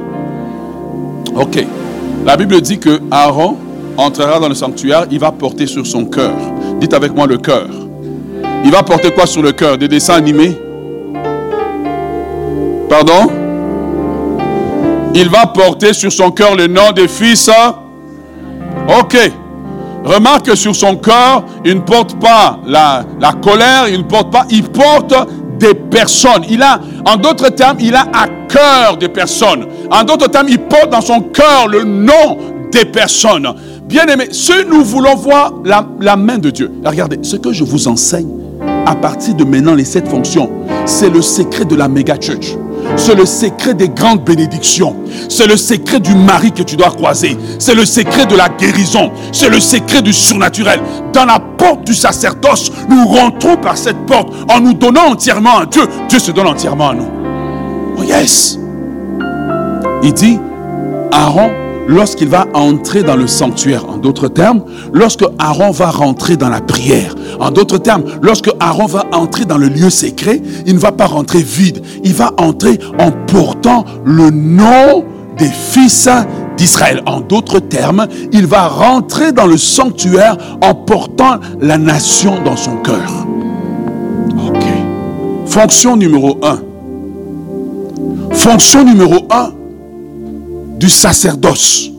Ok. La Bible dit que Aaron entrera dans le sanctuaire, il va porter sur son cœur. Dites avec moi le cœur. Il va porter quoi sur le cœur? Des dessins animés? Pardon? Il va porter sur son cœur le nom des fils. Ok. Remarque que sur son cœur, il ne porte pas la, la colère, il ne porte pas, il porte des personnes. Il a, en d'autres termes, il a à cœur des personnes. En d'autres termes, il porte dans son cœur le nom des personnes. Bien aimé, si nous voulons voir la, la main de Dieu, regardez, ce que je vous enseigne à partir de maintenant, les sept fonctions, c'est le secret de la méga church. C'est le secret des grandes bénédictions. C'est le secret du mari que tu dois croiser. C'est le secret de la guérison. C'est le secret du surnaturel. Dans la porte du sacerdoce, nous rentrons par cette porte en nous donnant entièrement à Dieu. Dieu se donne entièrement à nous. Oh yes. Il dit, Aaron lorsqu'il va entrer dans le sanctuaire. En d'autres termes, lorsque Aaron va rentrer dans la prière. En d'autres termes, lorsque Aaron va entrer dans le lieu secret, il ne va pas rentrer vide. Il va entrer en portant le nom des fils d'Israël. En d'autres termes, il va rentrer dans le sanctuaire en portant la nation dans son cœur. Ok. Fonction numéro un. Fonction numéro un du sacerdoce.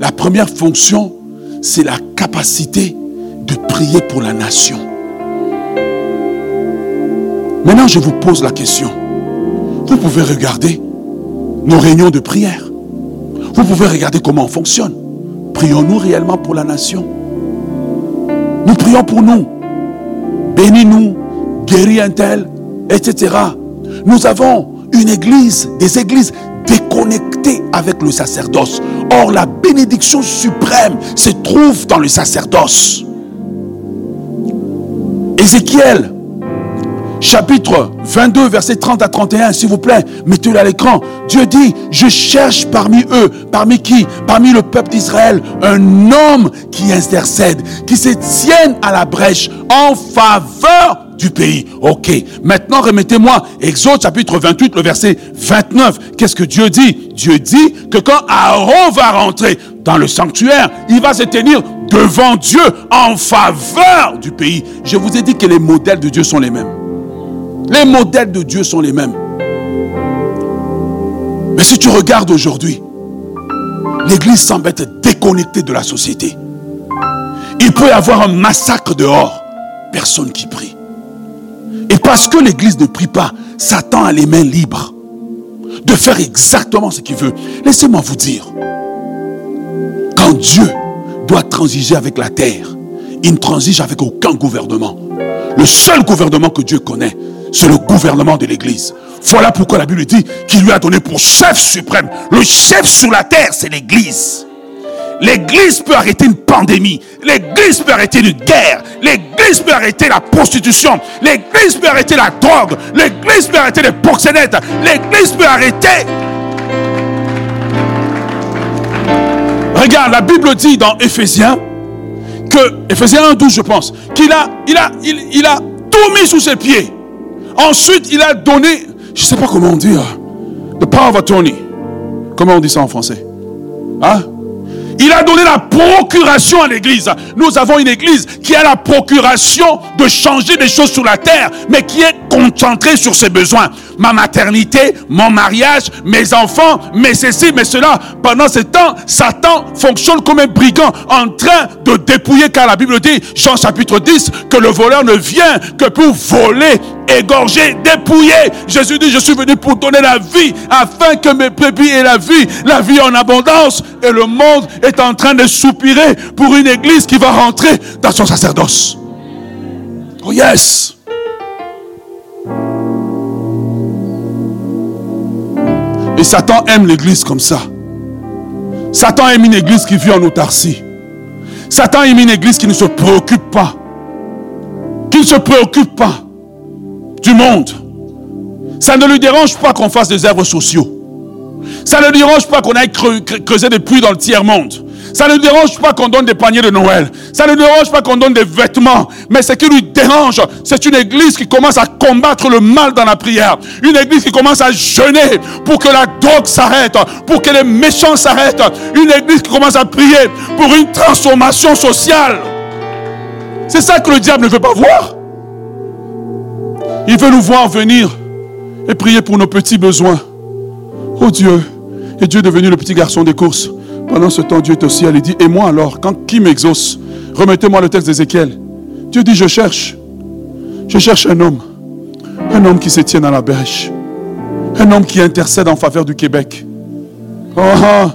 La première fonction, c'est la capacité de prier pour la nation. Maintenant, je vous pose la question. Vous pouvez regarder nos réunions de prière. Vous pouvez regarder comment on fonctionne. Prions-nous réellement pour la nation? Nous prions pour nous. Bénis-nous, guéris un tel, etc. Nous avons une église, des églises déconnecté avec le sacerdoce. Or, la bénédiction suprême se trouve dans le sacerdoce. Ézéchiel, chapitre 22, verset 30 à 31, s'il vous plaît, mettez-le à l'écran. Dieu dit, je cherche parmi eux, parmi qui? Parmi le peuple d'Israël, un homme qui intercède, qui se tienne à la brèche en faveur du pays. Ok, maintenant remettez-moi Exode chapitre 28, le verset 29. Qu'est-ce que Dieu dit? Dieu dit que quand Aaron va rentrer dans le sanctuaire, il va se tenir devant Dieu en faveur du pays. Je vous ai dit que les modèles de Dieu sont les mêmes. Les modèles de Dieu sont les mêmes. Mais si tu regardes aujourd'hui, l'Église semble être déconnectée de la société. Il peut y avoir un massacre dehors. Personne qui prie. Et parce que l'Église ne prie pas, Satan a les mains libres de faire exactement ce qu'il veut. Laissez-moi vous dire, quand Dieu doit transiger avec la terre, il ne transige avec aucun gouvernement. Le seul gouvernement que Dieu connaît, c'est le gouvernement de l'Église. Voilà pourquoi la Bible dit qu'il lui a donné pour chef suprême. Le chef sur la terre, c'est l'Église. L'Église peut arrêter une pandémie. L'Église peut arrêter une guerre. L'Église peut arrêter la prostitution. L'Église peut arrêter la drogue. L'Église peut arrêter les proxénètes. L'Église peut arrêter. Regarde, la Bible dit dans Éphésiens que, Éphésiens 1, 12, je pense, qu'il a, il a, il, a tout mis sous ses pieds. Ensuite, il a donné, je ne sais pas comment dire, the power of attorney. Comment on dit ça en français? Hein? Il a donné la procuration à l'église. Nous avons une église qui a la procuration de changer des choses sur la terre, mais qui est concentrée sur ses besoins. Ma maternité, mon mariage, mes enfants, mais ceci, mais cela. Pendant ce temps, Satan fonctionne comme un brigand en train de dépouiller, car la Bible dit, Jean chapitre 10, que le voleur ne vient que pour voler, égorger, dépouiller. Jésus dit, je suis venu pour donner la vie, afin que mes brebis aient la vie, la vie en abondance. Et le monde est en train de soupirer pour une église qui va rentrer dans son sacerdoce. Oh yes. Et Satan aime l'église comme ça. Satan aime une église qui vit en autarcie. Satan aime une église qui ne se préoccupe pas. Qui ne se préoccupe pas du monde. Ça ne lui dérange pas qu'on fasse des œuvres sociaux. Ça ne dérange pas qu'on aille creuser des puits dans le tiers-monde. Ça ne dérange pas qu'on donne des paniers de Noël. Ça ne dérange pas qu'on donne des vêtements. Mais ce qui lui dérange, c'est une église qui commence à combattre le mal dans la prière. Une église qui commence à jeûner pour que la drogue s'arrête, pour que les méchants s'arrêtent. Une église qui commence à prier pour une transformation sociale. C'est ça que le diable ne veut pas voir. Il veut nous voir venir et prier pour nos petits besoins. Oh Dieu, et Dieu est devenu le petit garçon des courses. Pendant ce temps, Dieu est au ciel. Il dit, et moi alors, quand qui m'exauce Remettez-moi le texte d'Ézéchiel. Dieu dit, je cherche. Je cherche un homme. Un homme qui se tient à la berge. Un homme qui intercède en faveur du Québec. Oh, oh.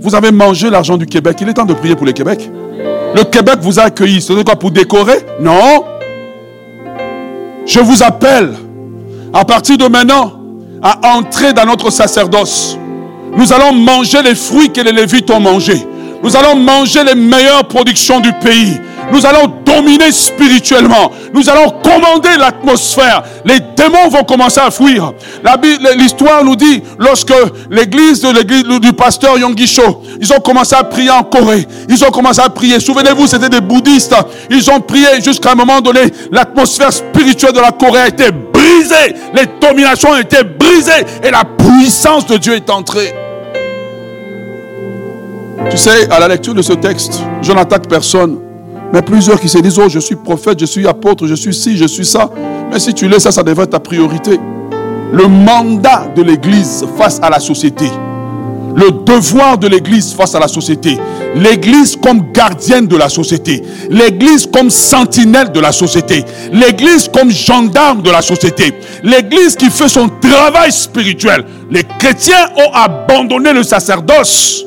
Vous avez mangé l'argent du Québec. Il est temps de prier pour le Québec. Le Québec vous a accueilli. C'est quoi pour décorer Non. Je vous appelle à partir de maintenant à entrer dans notre sacerdoce. Nous allons manger les fruits que les Lévites ont mangés. Nous allons manger les meilleures productions du pays. Nous allons dominer spirituellement. Nous allons commander l'atmosphère. Les démons vont commencer à fuir. L'histoire nous dit, lorsque l'église du pasteur Yongisho, ils ont commencé à prier en Corée. Ils ont commencé à prier. Souvenez-vous, c'était des bouddhistes. Ils ont prié jusqu'à un moment donné. L'atmosphère spirituelle de la Corée a été Les dominations ont été brisées. Et la puissance de Dieu est entrée. Tu sais, à la lecture de ce texte, je n'attaque personne. Mais plusieurs qui se disent, oh, je suis prophète, je suis apôtre, je suis ci, je suis ça. Mais si tu laisses ça, ça devrait être ta priorité. Le mandat de l'Église face à la société. Le devoir de l'Église face à la société. L'Église comme gardienne de la société. L'Église comme sentinelle de la société. L'Église comme gendarme de la société. L'Église qui fait son travail spirituel. Les chrétiens ont abandonné le sacerdoce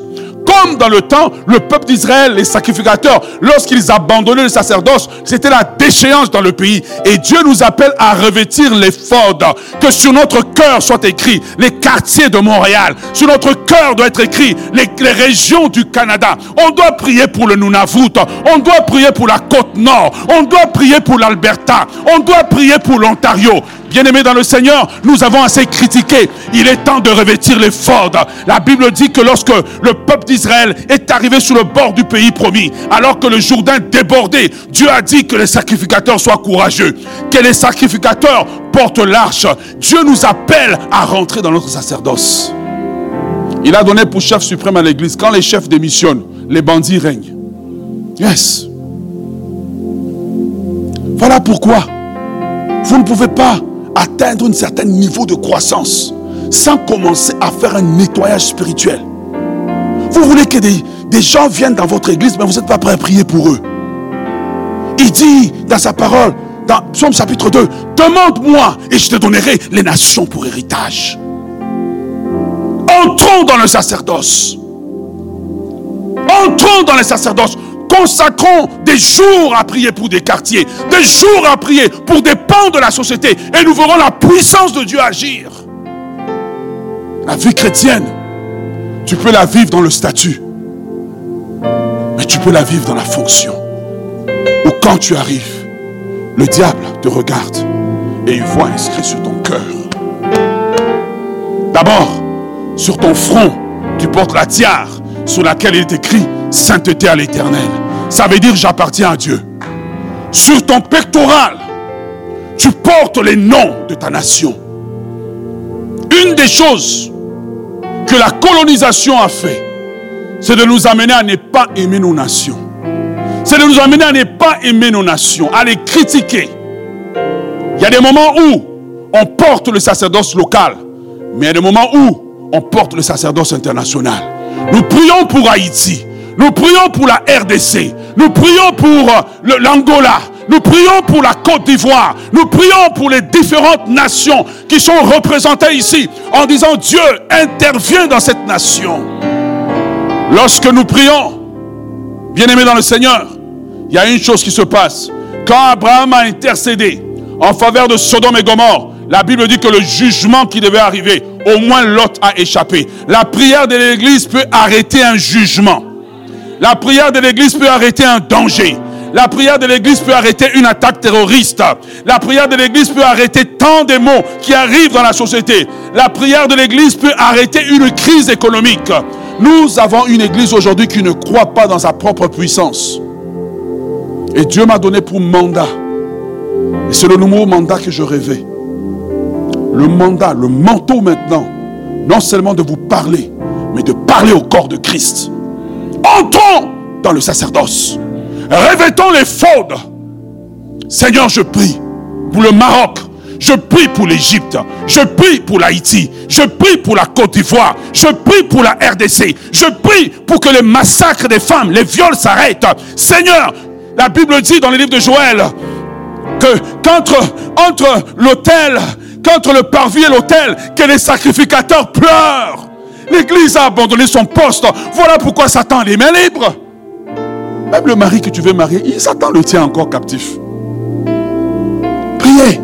comme dans le temps, le peuple d'Israël, les sacrificateurs, lorsqu'ils abandonnaient le sacerdoce, c'était la déchéance dans le pays. Et Dieu nous appelle à revêtir l'effort, que sur notre cœur soit écrit les quartiers de Montréal, sur notre cœur doit être écrit les régions du Canada. On doit prier pour le Nunavut, on doit prier pour la côte nord, on doit prier pour l'Alberta, on doit prier pour l'Ontario. Bien-aimés dans le Seigneur, nous avons assez critiqué. Il est temps de revêtir l'effort. La Bible dit que lorsque le peuple d'Israël est arrivé sur le bord du pays promis, alors que le Jourdain débordait, Dieu a dit que les sacrificateurs soient courageux, que les sacrificateurs portent l'arche. Dieu nous appelle à rentrer dans notre sacerdoce. Il a donné pour chef suprême à l'église, quand les chefs démissionnent, les bandits règnent. Yes. Voilà pourquoi vous ne pouvez pas atteindre un certain niveau de croissance sans commencer à faire un nettoyage spirituel. Vous voulez que des, gens viennent dans votre église, mais vous n'êtes pas prêt à prier pour eux. Il dit dans sa parole, dans Psaume chapitre 2, demande-moi et je te donnerai les nations pour héritage. Entrons dans le sacerdoce. Entrons dans le sacerdoce consacrons des jours à prier pour des quartiers, des jours à prier pour des pans de la société, et nous verrons la puissance de Dieu agir. La vie chrétienne, tu peux la vivre dans le statut, mais tu peux la vivre dans la fonction. Ou quand tu arrives, le diable te regarde et il voit inscrit sur ton cœur. D'abord, sur ton front, tu portes la tiare sur laquelle il est écrit sainteté à l'éternel. Ça veut dire j'appartiens à Dieu. Sur ton pectoral, tu portes les noms de ta nation. Une des choses que la colonisation a fait, c'est de nous amener à ne pas aimer nos nations. C'est de nous amener à ne pas aimer nos nations, à les critiquer. Il y a des moments où on porte le sacerdoce local, mais il y a des moments où on porte le sacerdoce international. Nous prions pour Haïti. Nous prions pour la RDC. Nous prions pour euh, l'Angola. Nous prions pour la Côte d'Ivoire. Nous prions pour les différentes nations qui sont représentées ici en disant Dieu intervient dans cette nation. Lorsque nous prions, bien aimés dans le Seigneur, il y a une chose qui se passe. Quand Abraham a intercédé en faveur de Sodome et Gomorre, la Bible dit que le jugement qui devait arriver, au moins Lot a échappé. La prière de l'Église peut arrêter un jugement. La prière de l'Église peut arrêter un danger. La prière de l'Église peut arrêter une attaque terroriste. La prière de l'Église peut arrêter tant de maux qui arrivent dans la société. La prière de l'Église peut arrêter une crise économique. Nous avons une Église aujourd'hui qui ne croit pas dans sa propre puissance. Et Dieu m'a donné pour mandat. Et c'est le nouveau mandat que je rêvais. Le mandat, le manteau maintenant, non seulement de vous parler, mais de parler au corps de Christ. Entrons dans le sacerdoce. Revêtons les faudes. Seigneur, je prie pour le Maroc. Je prie pour l'Égypte. Je prie pour l'Haïti. Je prie pour la Côte d'Ivoire. Je prie pour la RDC. Je prie pour que les massacres des femmes, les viols s'arrêtent. Seigneur, la Bible dit dans le livre de Joël que qu'entre entre l'autel, qu'entre le parvis et l'autel, que les sacrificateurs pleurent. L'Église a abandonné son poste. Voilà pourquoi Satan les mains libres. Même le mari que tu veux marier, il Satan le tient encore captif. Priez.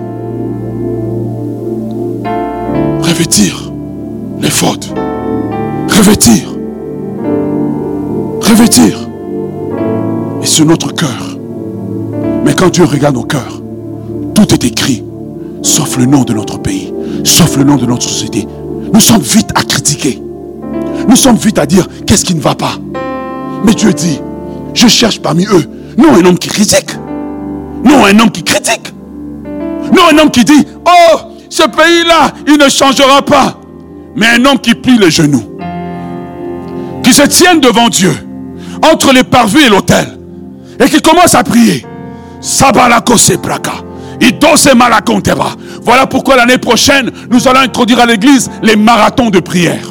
Revêtir les fautes. Revêtir. Revêtir. Et sur notre cœur. Mais quand Dieu regarde nos cœurs, tout est écrit, sauf le nom de notre pays, sauf le nom de notre société. Nous sommes vite à critiquer. Nous sommes vite à dire qu'est-ce qui ne va pas? Mais Dieu dit, je cherche parmi eux, non un homme qui critique, non un homme qui critique, non un homme qui dit, oh, ce pays-là, il ne changera pas, mais un homme qui plie les genoux, qui se tienne devant Dieu, entre les parvis et l'autel, et qui commence à prier. Voilà pourquoi l'année prochaine, nous allons introduire à l'église les marathons de prière.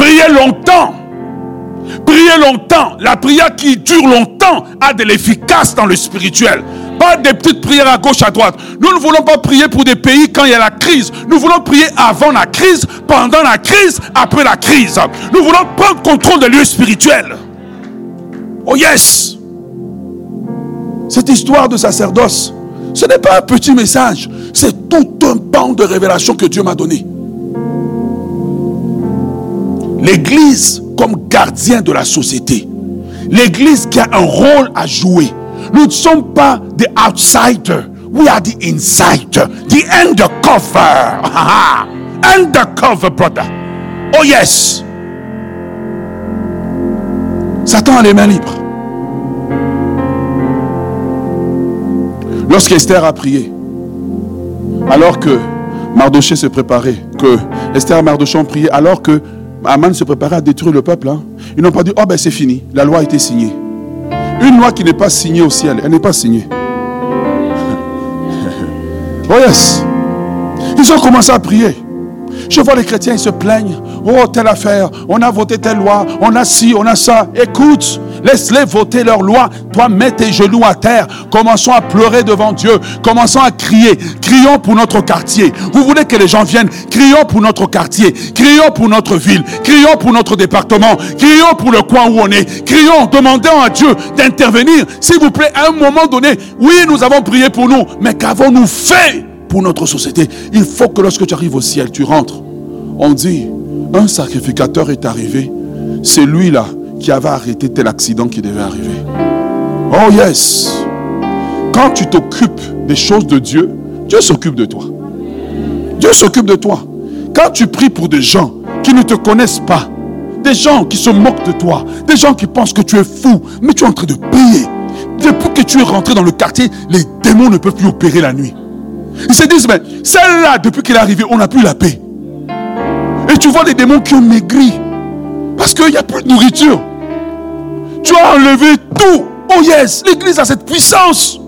Priez longtemps. Priez longtemps. La prière qui dure longtemps a de l'efficace dans le spirituel. Pas des petites prières à gauche, à droite. Nous ne voulons pas prier pour des pays quand il y a la crise. Nous voulons prier avant la crise, pendant la crise, après la crise. Nous voulons prendre contrôle des lieux spirituels. Oh yes! Cette histoire de sacerdoce, ce n'est pas un petit message, c'est tout un pan de révélation que Dieu m'a donné. L'Église comme gardien de la société. L'Église qui a un rôle à jouer. Nous ne sommes pas des outsiders. We are the insider. The undercover. [LAUGHS] undercover, brother. Oh yes. Satan a les mains libres. Lorsqu'Esther a prié, alors que Mardoché se préparait, que Esther et Mardoché ont prié, alors que Aman se préparait à détruire le peuple, hein, ils n'ont pas dit, oh ben c'est fini, la loi a été signée. Une loi qui n'est pas signée au ciel, elle n'est pas signée. [LAUGHS] oh yes. Ils ont commencé à prier. Je vois les chrétiens, ils se plaignent. Oh, telle affaire, on a voté telle loi, on a ci, on a ça. Écoute, laisse-les voter leur loi. Toi, mets tes genoux à terre. Commençons à pleurer devant Dieu. Commençons à crier. Crions pour notre quartier. Vous voulez que les gens viennent? Crions pour notre quartier. Crions pour notre ville. Crions pour notre département. Crions pour le coin où on est. Crions, demandons à Dieu d'intervenir. S'il vous plaît, à un moment donné, oui, nous avons prié pour nous, mais qu'avons-nous fait pour notre société? Il faut que lorsque tu arrives au ciel, tu rentres. On dit, un sacrificateur est arrivé. C'est lui là qui avait arrêté tel accident qui devait arriver. Oh yes. Quand tu t'occupes des choses de Dieu, Dieu s'occupe de toi. Dieu s'occupe de toi. Quand tu pries pour des gens qui ne te connaissent pas, des gens qui se moquent de toi, des gens qui pensent que tu es fou, mais tu es en train de prier. Depuis que tu es rentré dans le quartier, les démons ne peuvent plus opérer la nuit. Ils se disent, mais celle-là, depuis qu'elle est arrivée, on n'a plus la paix. Et tu vois les démons qui ont maigri. Parce qu'il n'y a plus de nourriture. Tu as enlevé tout. Oh yes, l'église a cette puissance.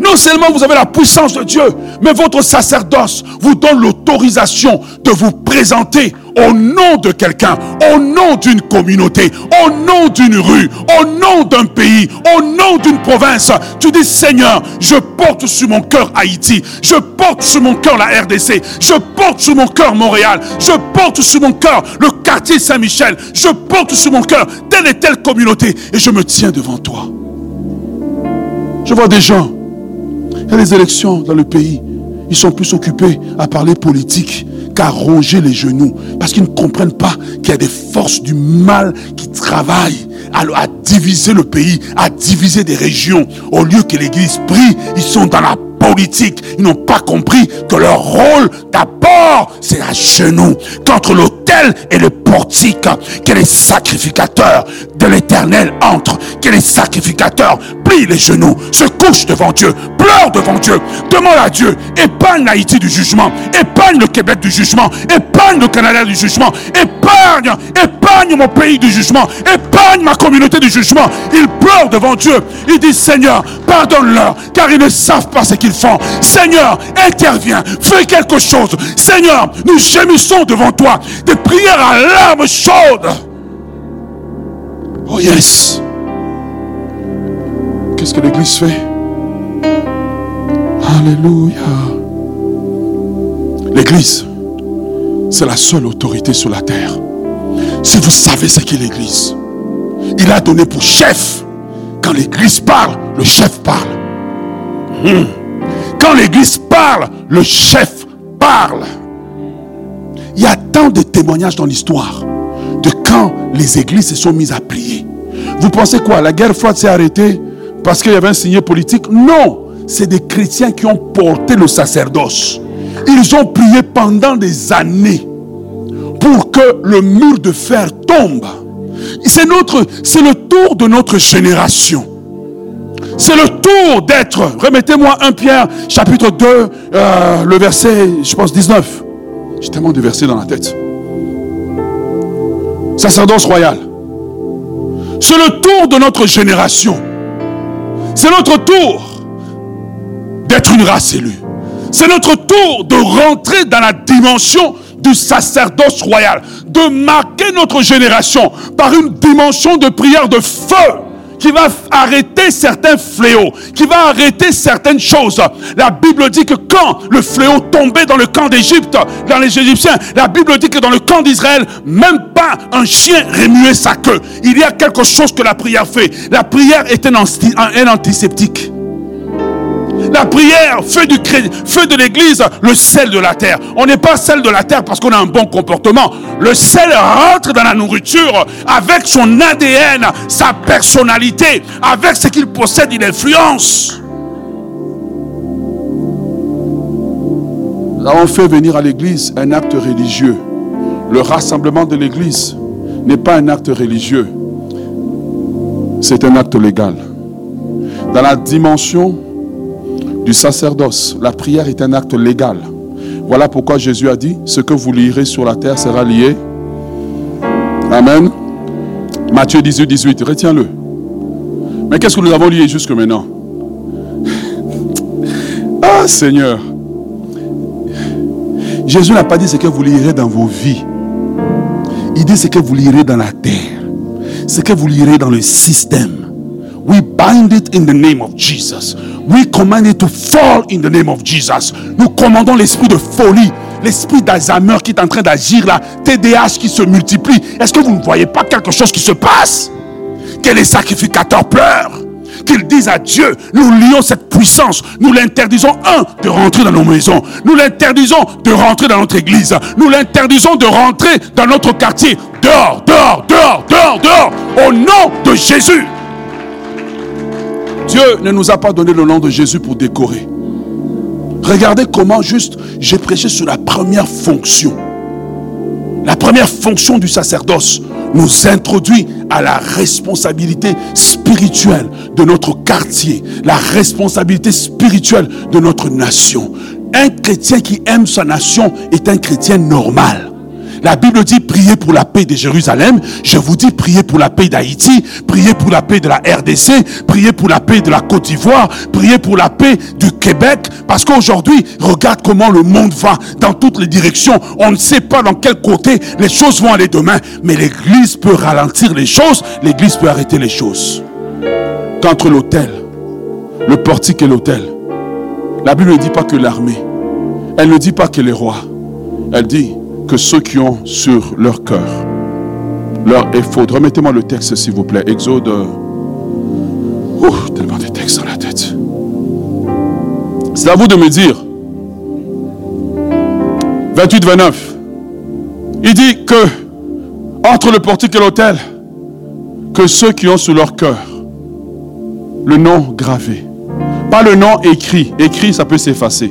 Non seulement vous avez la puissance de Dieu, mais votre sacerdoce vous donne de vous présenter au nom de quelqu'un, au nom d'une communauté, au nom d'une rue, au nom d'un pays, au nom d'une province. Tu dis, Seigneur, je porte sur mon cœur Haïti, je porte sur mon cœur la RDC, je porte sur mon cœur Montréal, je porte sur mon cœur le quartier Saint-Michel, je porte sur mon cœur telle et telle communauté et je me tiens devant toi. Je vois des gens, il y a des élections dans le pays, ils sont plus occupés à parler politique qu'à ronger les genoux. Parce qu'ils ne comprennent pas qu'il y a des forces du mal qui travaillent à, diviser le pays, à diviser des régions. Au lieu que l'Église prie, ils sont dans la politique. Ils n'ont pas compris que leur rôle d'abord, c'est à genoux contre l'autel et le portique. Que les sacrificateurs de l'éternel entrent. Que les sacrificateurs plient les genoux, se couchent devant Dieu, pleurent devant Dieu, demande à Dieu, épargne Haïti du jugement, épargne le Québec du jugement, épargne le Canada du jugement, épargne, épargne mon pays du jugement, épargne ma communauté du jugement. Ils pleurent devant Dieu. Ils disent, Seigneur, pardonne-leur, car ils ne savent pas ce qu'ils Seigneur, interviens, fais quelque chose. Seigneur, nous gémissons devant toi des prières à larmes chaudes. Oh yes. Qu'est-ce que l'Église fait? Alléluia. L'Église, c'est la seule autorité sur la terre. Si vous savez ce qu'est l'Église, il a donné pour chef. Quand l'Église parle, le chef parle. Hmm. Quand l'Église parle, le chef parle. Il y a tant de témoignages dans l'histoire de quand les églises se sont mises à prier. Vous pensez quoi? La guerre froide s'est arrêtée parce qu'il y avait un signé politique? Non, c'est des chrétiens qui ont porté le sacerdoce. Ils ont prié pendant des années pour que le mur de fer tombe. C'est c'est le tour de notre génération. C'est le tour d'être. Remettez-moi un Pierre, chapitre 2, euh, le verset, je pense 19. J'ai tellement de versets dans la tête. Sacerdoce royal. C'est le tour de notre génération. C'est notre tour d'être une race élue. C'est notre tour de rentrer dans la dimension du sacerdoce royal, de marquer notre génération par une dimension de prière de feu qui va arrêter certains fléaux, qui va arrêter certaines choses. La Bible dit que quand le fléau tombait dans le camp d'Égypte, dans les Égyptiens, la Bible dit que dans le camp d'Israël, même pas un chien remuait sa queue. Il y a quelque chose que la prière fait. La prière est un, antiseptique. La prière fait du feu de l'église le sel de la terre. On n'est pas sel de la terre parce qu'on a un bon comportement. Le sel rentre dans la nourriture avec son ADN, sa personnalité, avec ce qu'il possède, une influence. Nous avons fait venir à l'église un acte religieux. Le rassemblement de l'église n'est pas un acte religieux, c'est un acte légal. Dans la dimension du sacerdoce. La prière est un acte légal. Voilà pourquoi Jésus a dit, ce que vous lirez sur la terre sera lié. Amen. Matthieu 18, 18, retiens-le. Mais qu'est-ce que nous avons lié jusque maintenant? [LAUGHS] Ah Seigneur. Jésus n'a pas dit ce que vous lirez dans vos vies. Il dit ce que vous lirez dans la terre. Ce que vous lirez dans le système. We bind it in the name of Jesus. We command it to fall in the name of Jesus. Nous commandons l'esprit de folie, l'esprit d'Alzheimer qui est en train d'agir là, TDAH qui se multiplie. Est-ce que vous ne voyez pas quelque chose qui se passe? Que les sacrificateurs pleurent qu'ils disent à Dieu, nous lions cette puissance, nous l'interdisons, un, de rentrer dans nos maisons, nous l'interdisons de rentrer dans notre église, nous l'interdisons de rentrer dans notre quartier, dehors, dehors, dehors, dehors, dehors, au nom de Jésus. Dieu ne nous a pas donné le nom de Jésus pour décorer. Regardez comment juste j'ai prêché sur la première fonction. La première fonction du sacerdoce nous introduit à la responsabilité spirituelle de notre quartier, la responsabilité spirituelle de notre nation. Un chrétien qui aime sa nation est un chrétien normal. La Bible dit priez pour la paix de Jérusalem. Je vous dis priez pour la paix d'Haïti, priez pour la paix de la RDC, priez pour la paix de la Côte d'Ivoire, priez pour la paix du Québec. Parce qu'aujourd'hui, regarde comment le monde va dans toutes les directions. On ne sait pas dans quel côté les choses vont aller demain. Mais l'Église peut ralentir les choses, l'Église peut arrêter les choses. Qu'entre l'autel, le portique et l'autel, la Bible ne dit pas que l'armée, elle ne dit pas que les rois, elle dit que ceux qui ont sur leur cœur leur effort. Remettez-moi le texte, s'il vous plaît. Exode. Oh, tellement de textes dans la tête. C'est à vous de me dire. 28-29. Il dit que entre le portique et l'autel, que ceux qui ont sur leur cœur le nom gravé, pas le nom écrit. Écrit, ça peut s'effacer.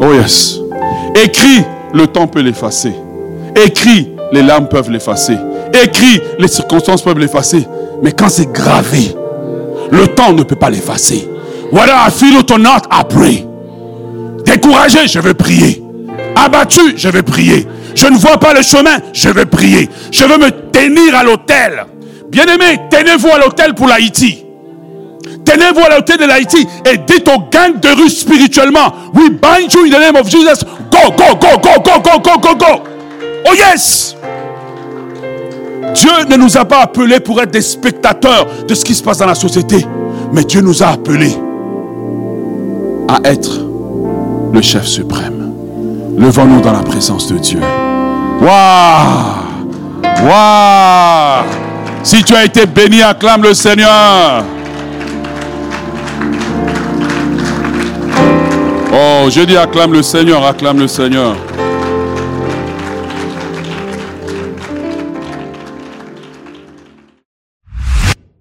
Oh yes. Écrit, le temps peut l'effacer. Écrit, les larmes peuvent l'effacer. Écrit, les circonstances peuvent l'effacer. Mais quand c'est gravé, le temps ne peut pas l'effacer. Voilà, I feel it or not, I pray. Découragé, je vais prier. Abattu, je vais prier. Je ne vois pas le chemin, je vais prier. Je veux me tenir à l'autel. Bien-aimé, tenez-vous à l'autel pour l'Haïti. Tenez-vous à l'autel de l'Haïti et dites aux gangs de rue spirituellement, we bind you in the name of Jesus. Go, go, go, go, go, go, go, go, go. Oh yes. Dieu ne nous a pas appelés pour être des spectateurs de ce qui se passe dans la société, mais Dieu nous a appelés à être le chef suprême. Levons-nous dans la présence de Dieu. Waouh! Waouh! Si tu as été béni, acclame le Seigneur. Oh, je dis acclame le Seigneur, acclame le Seigneur.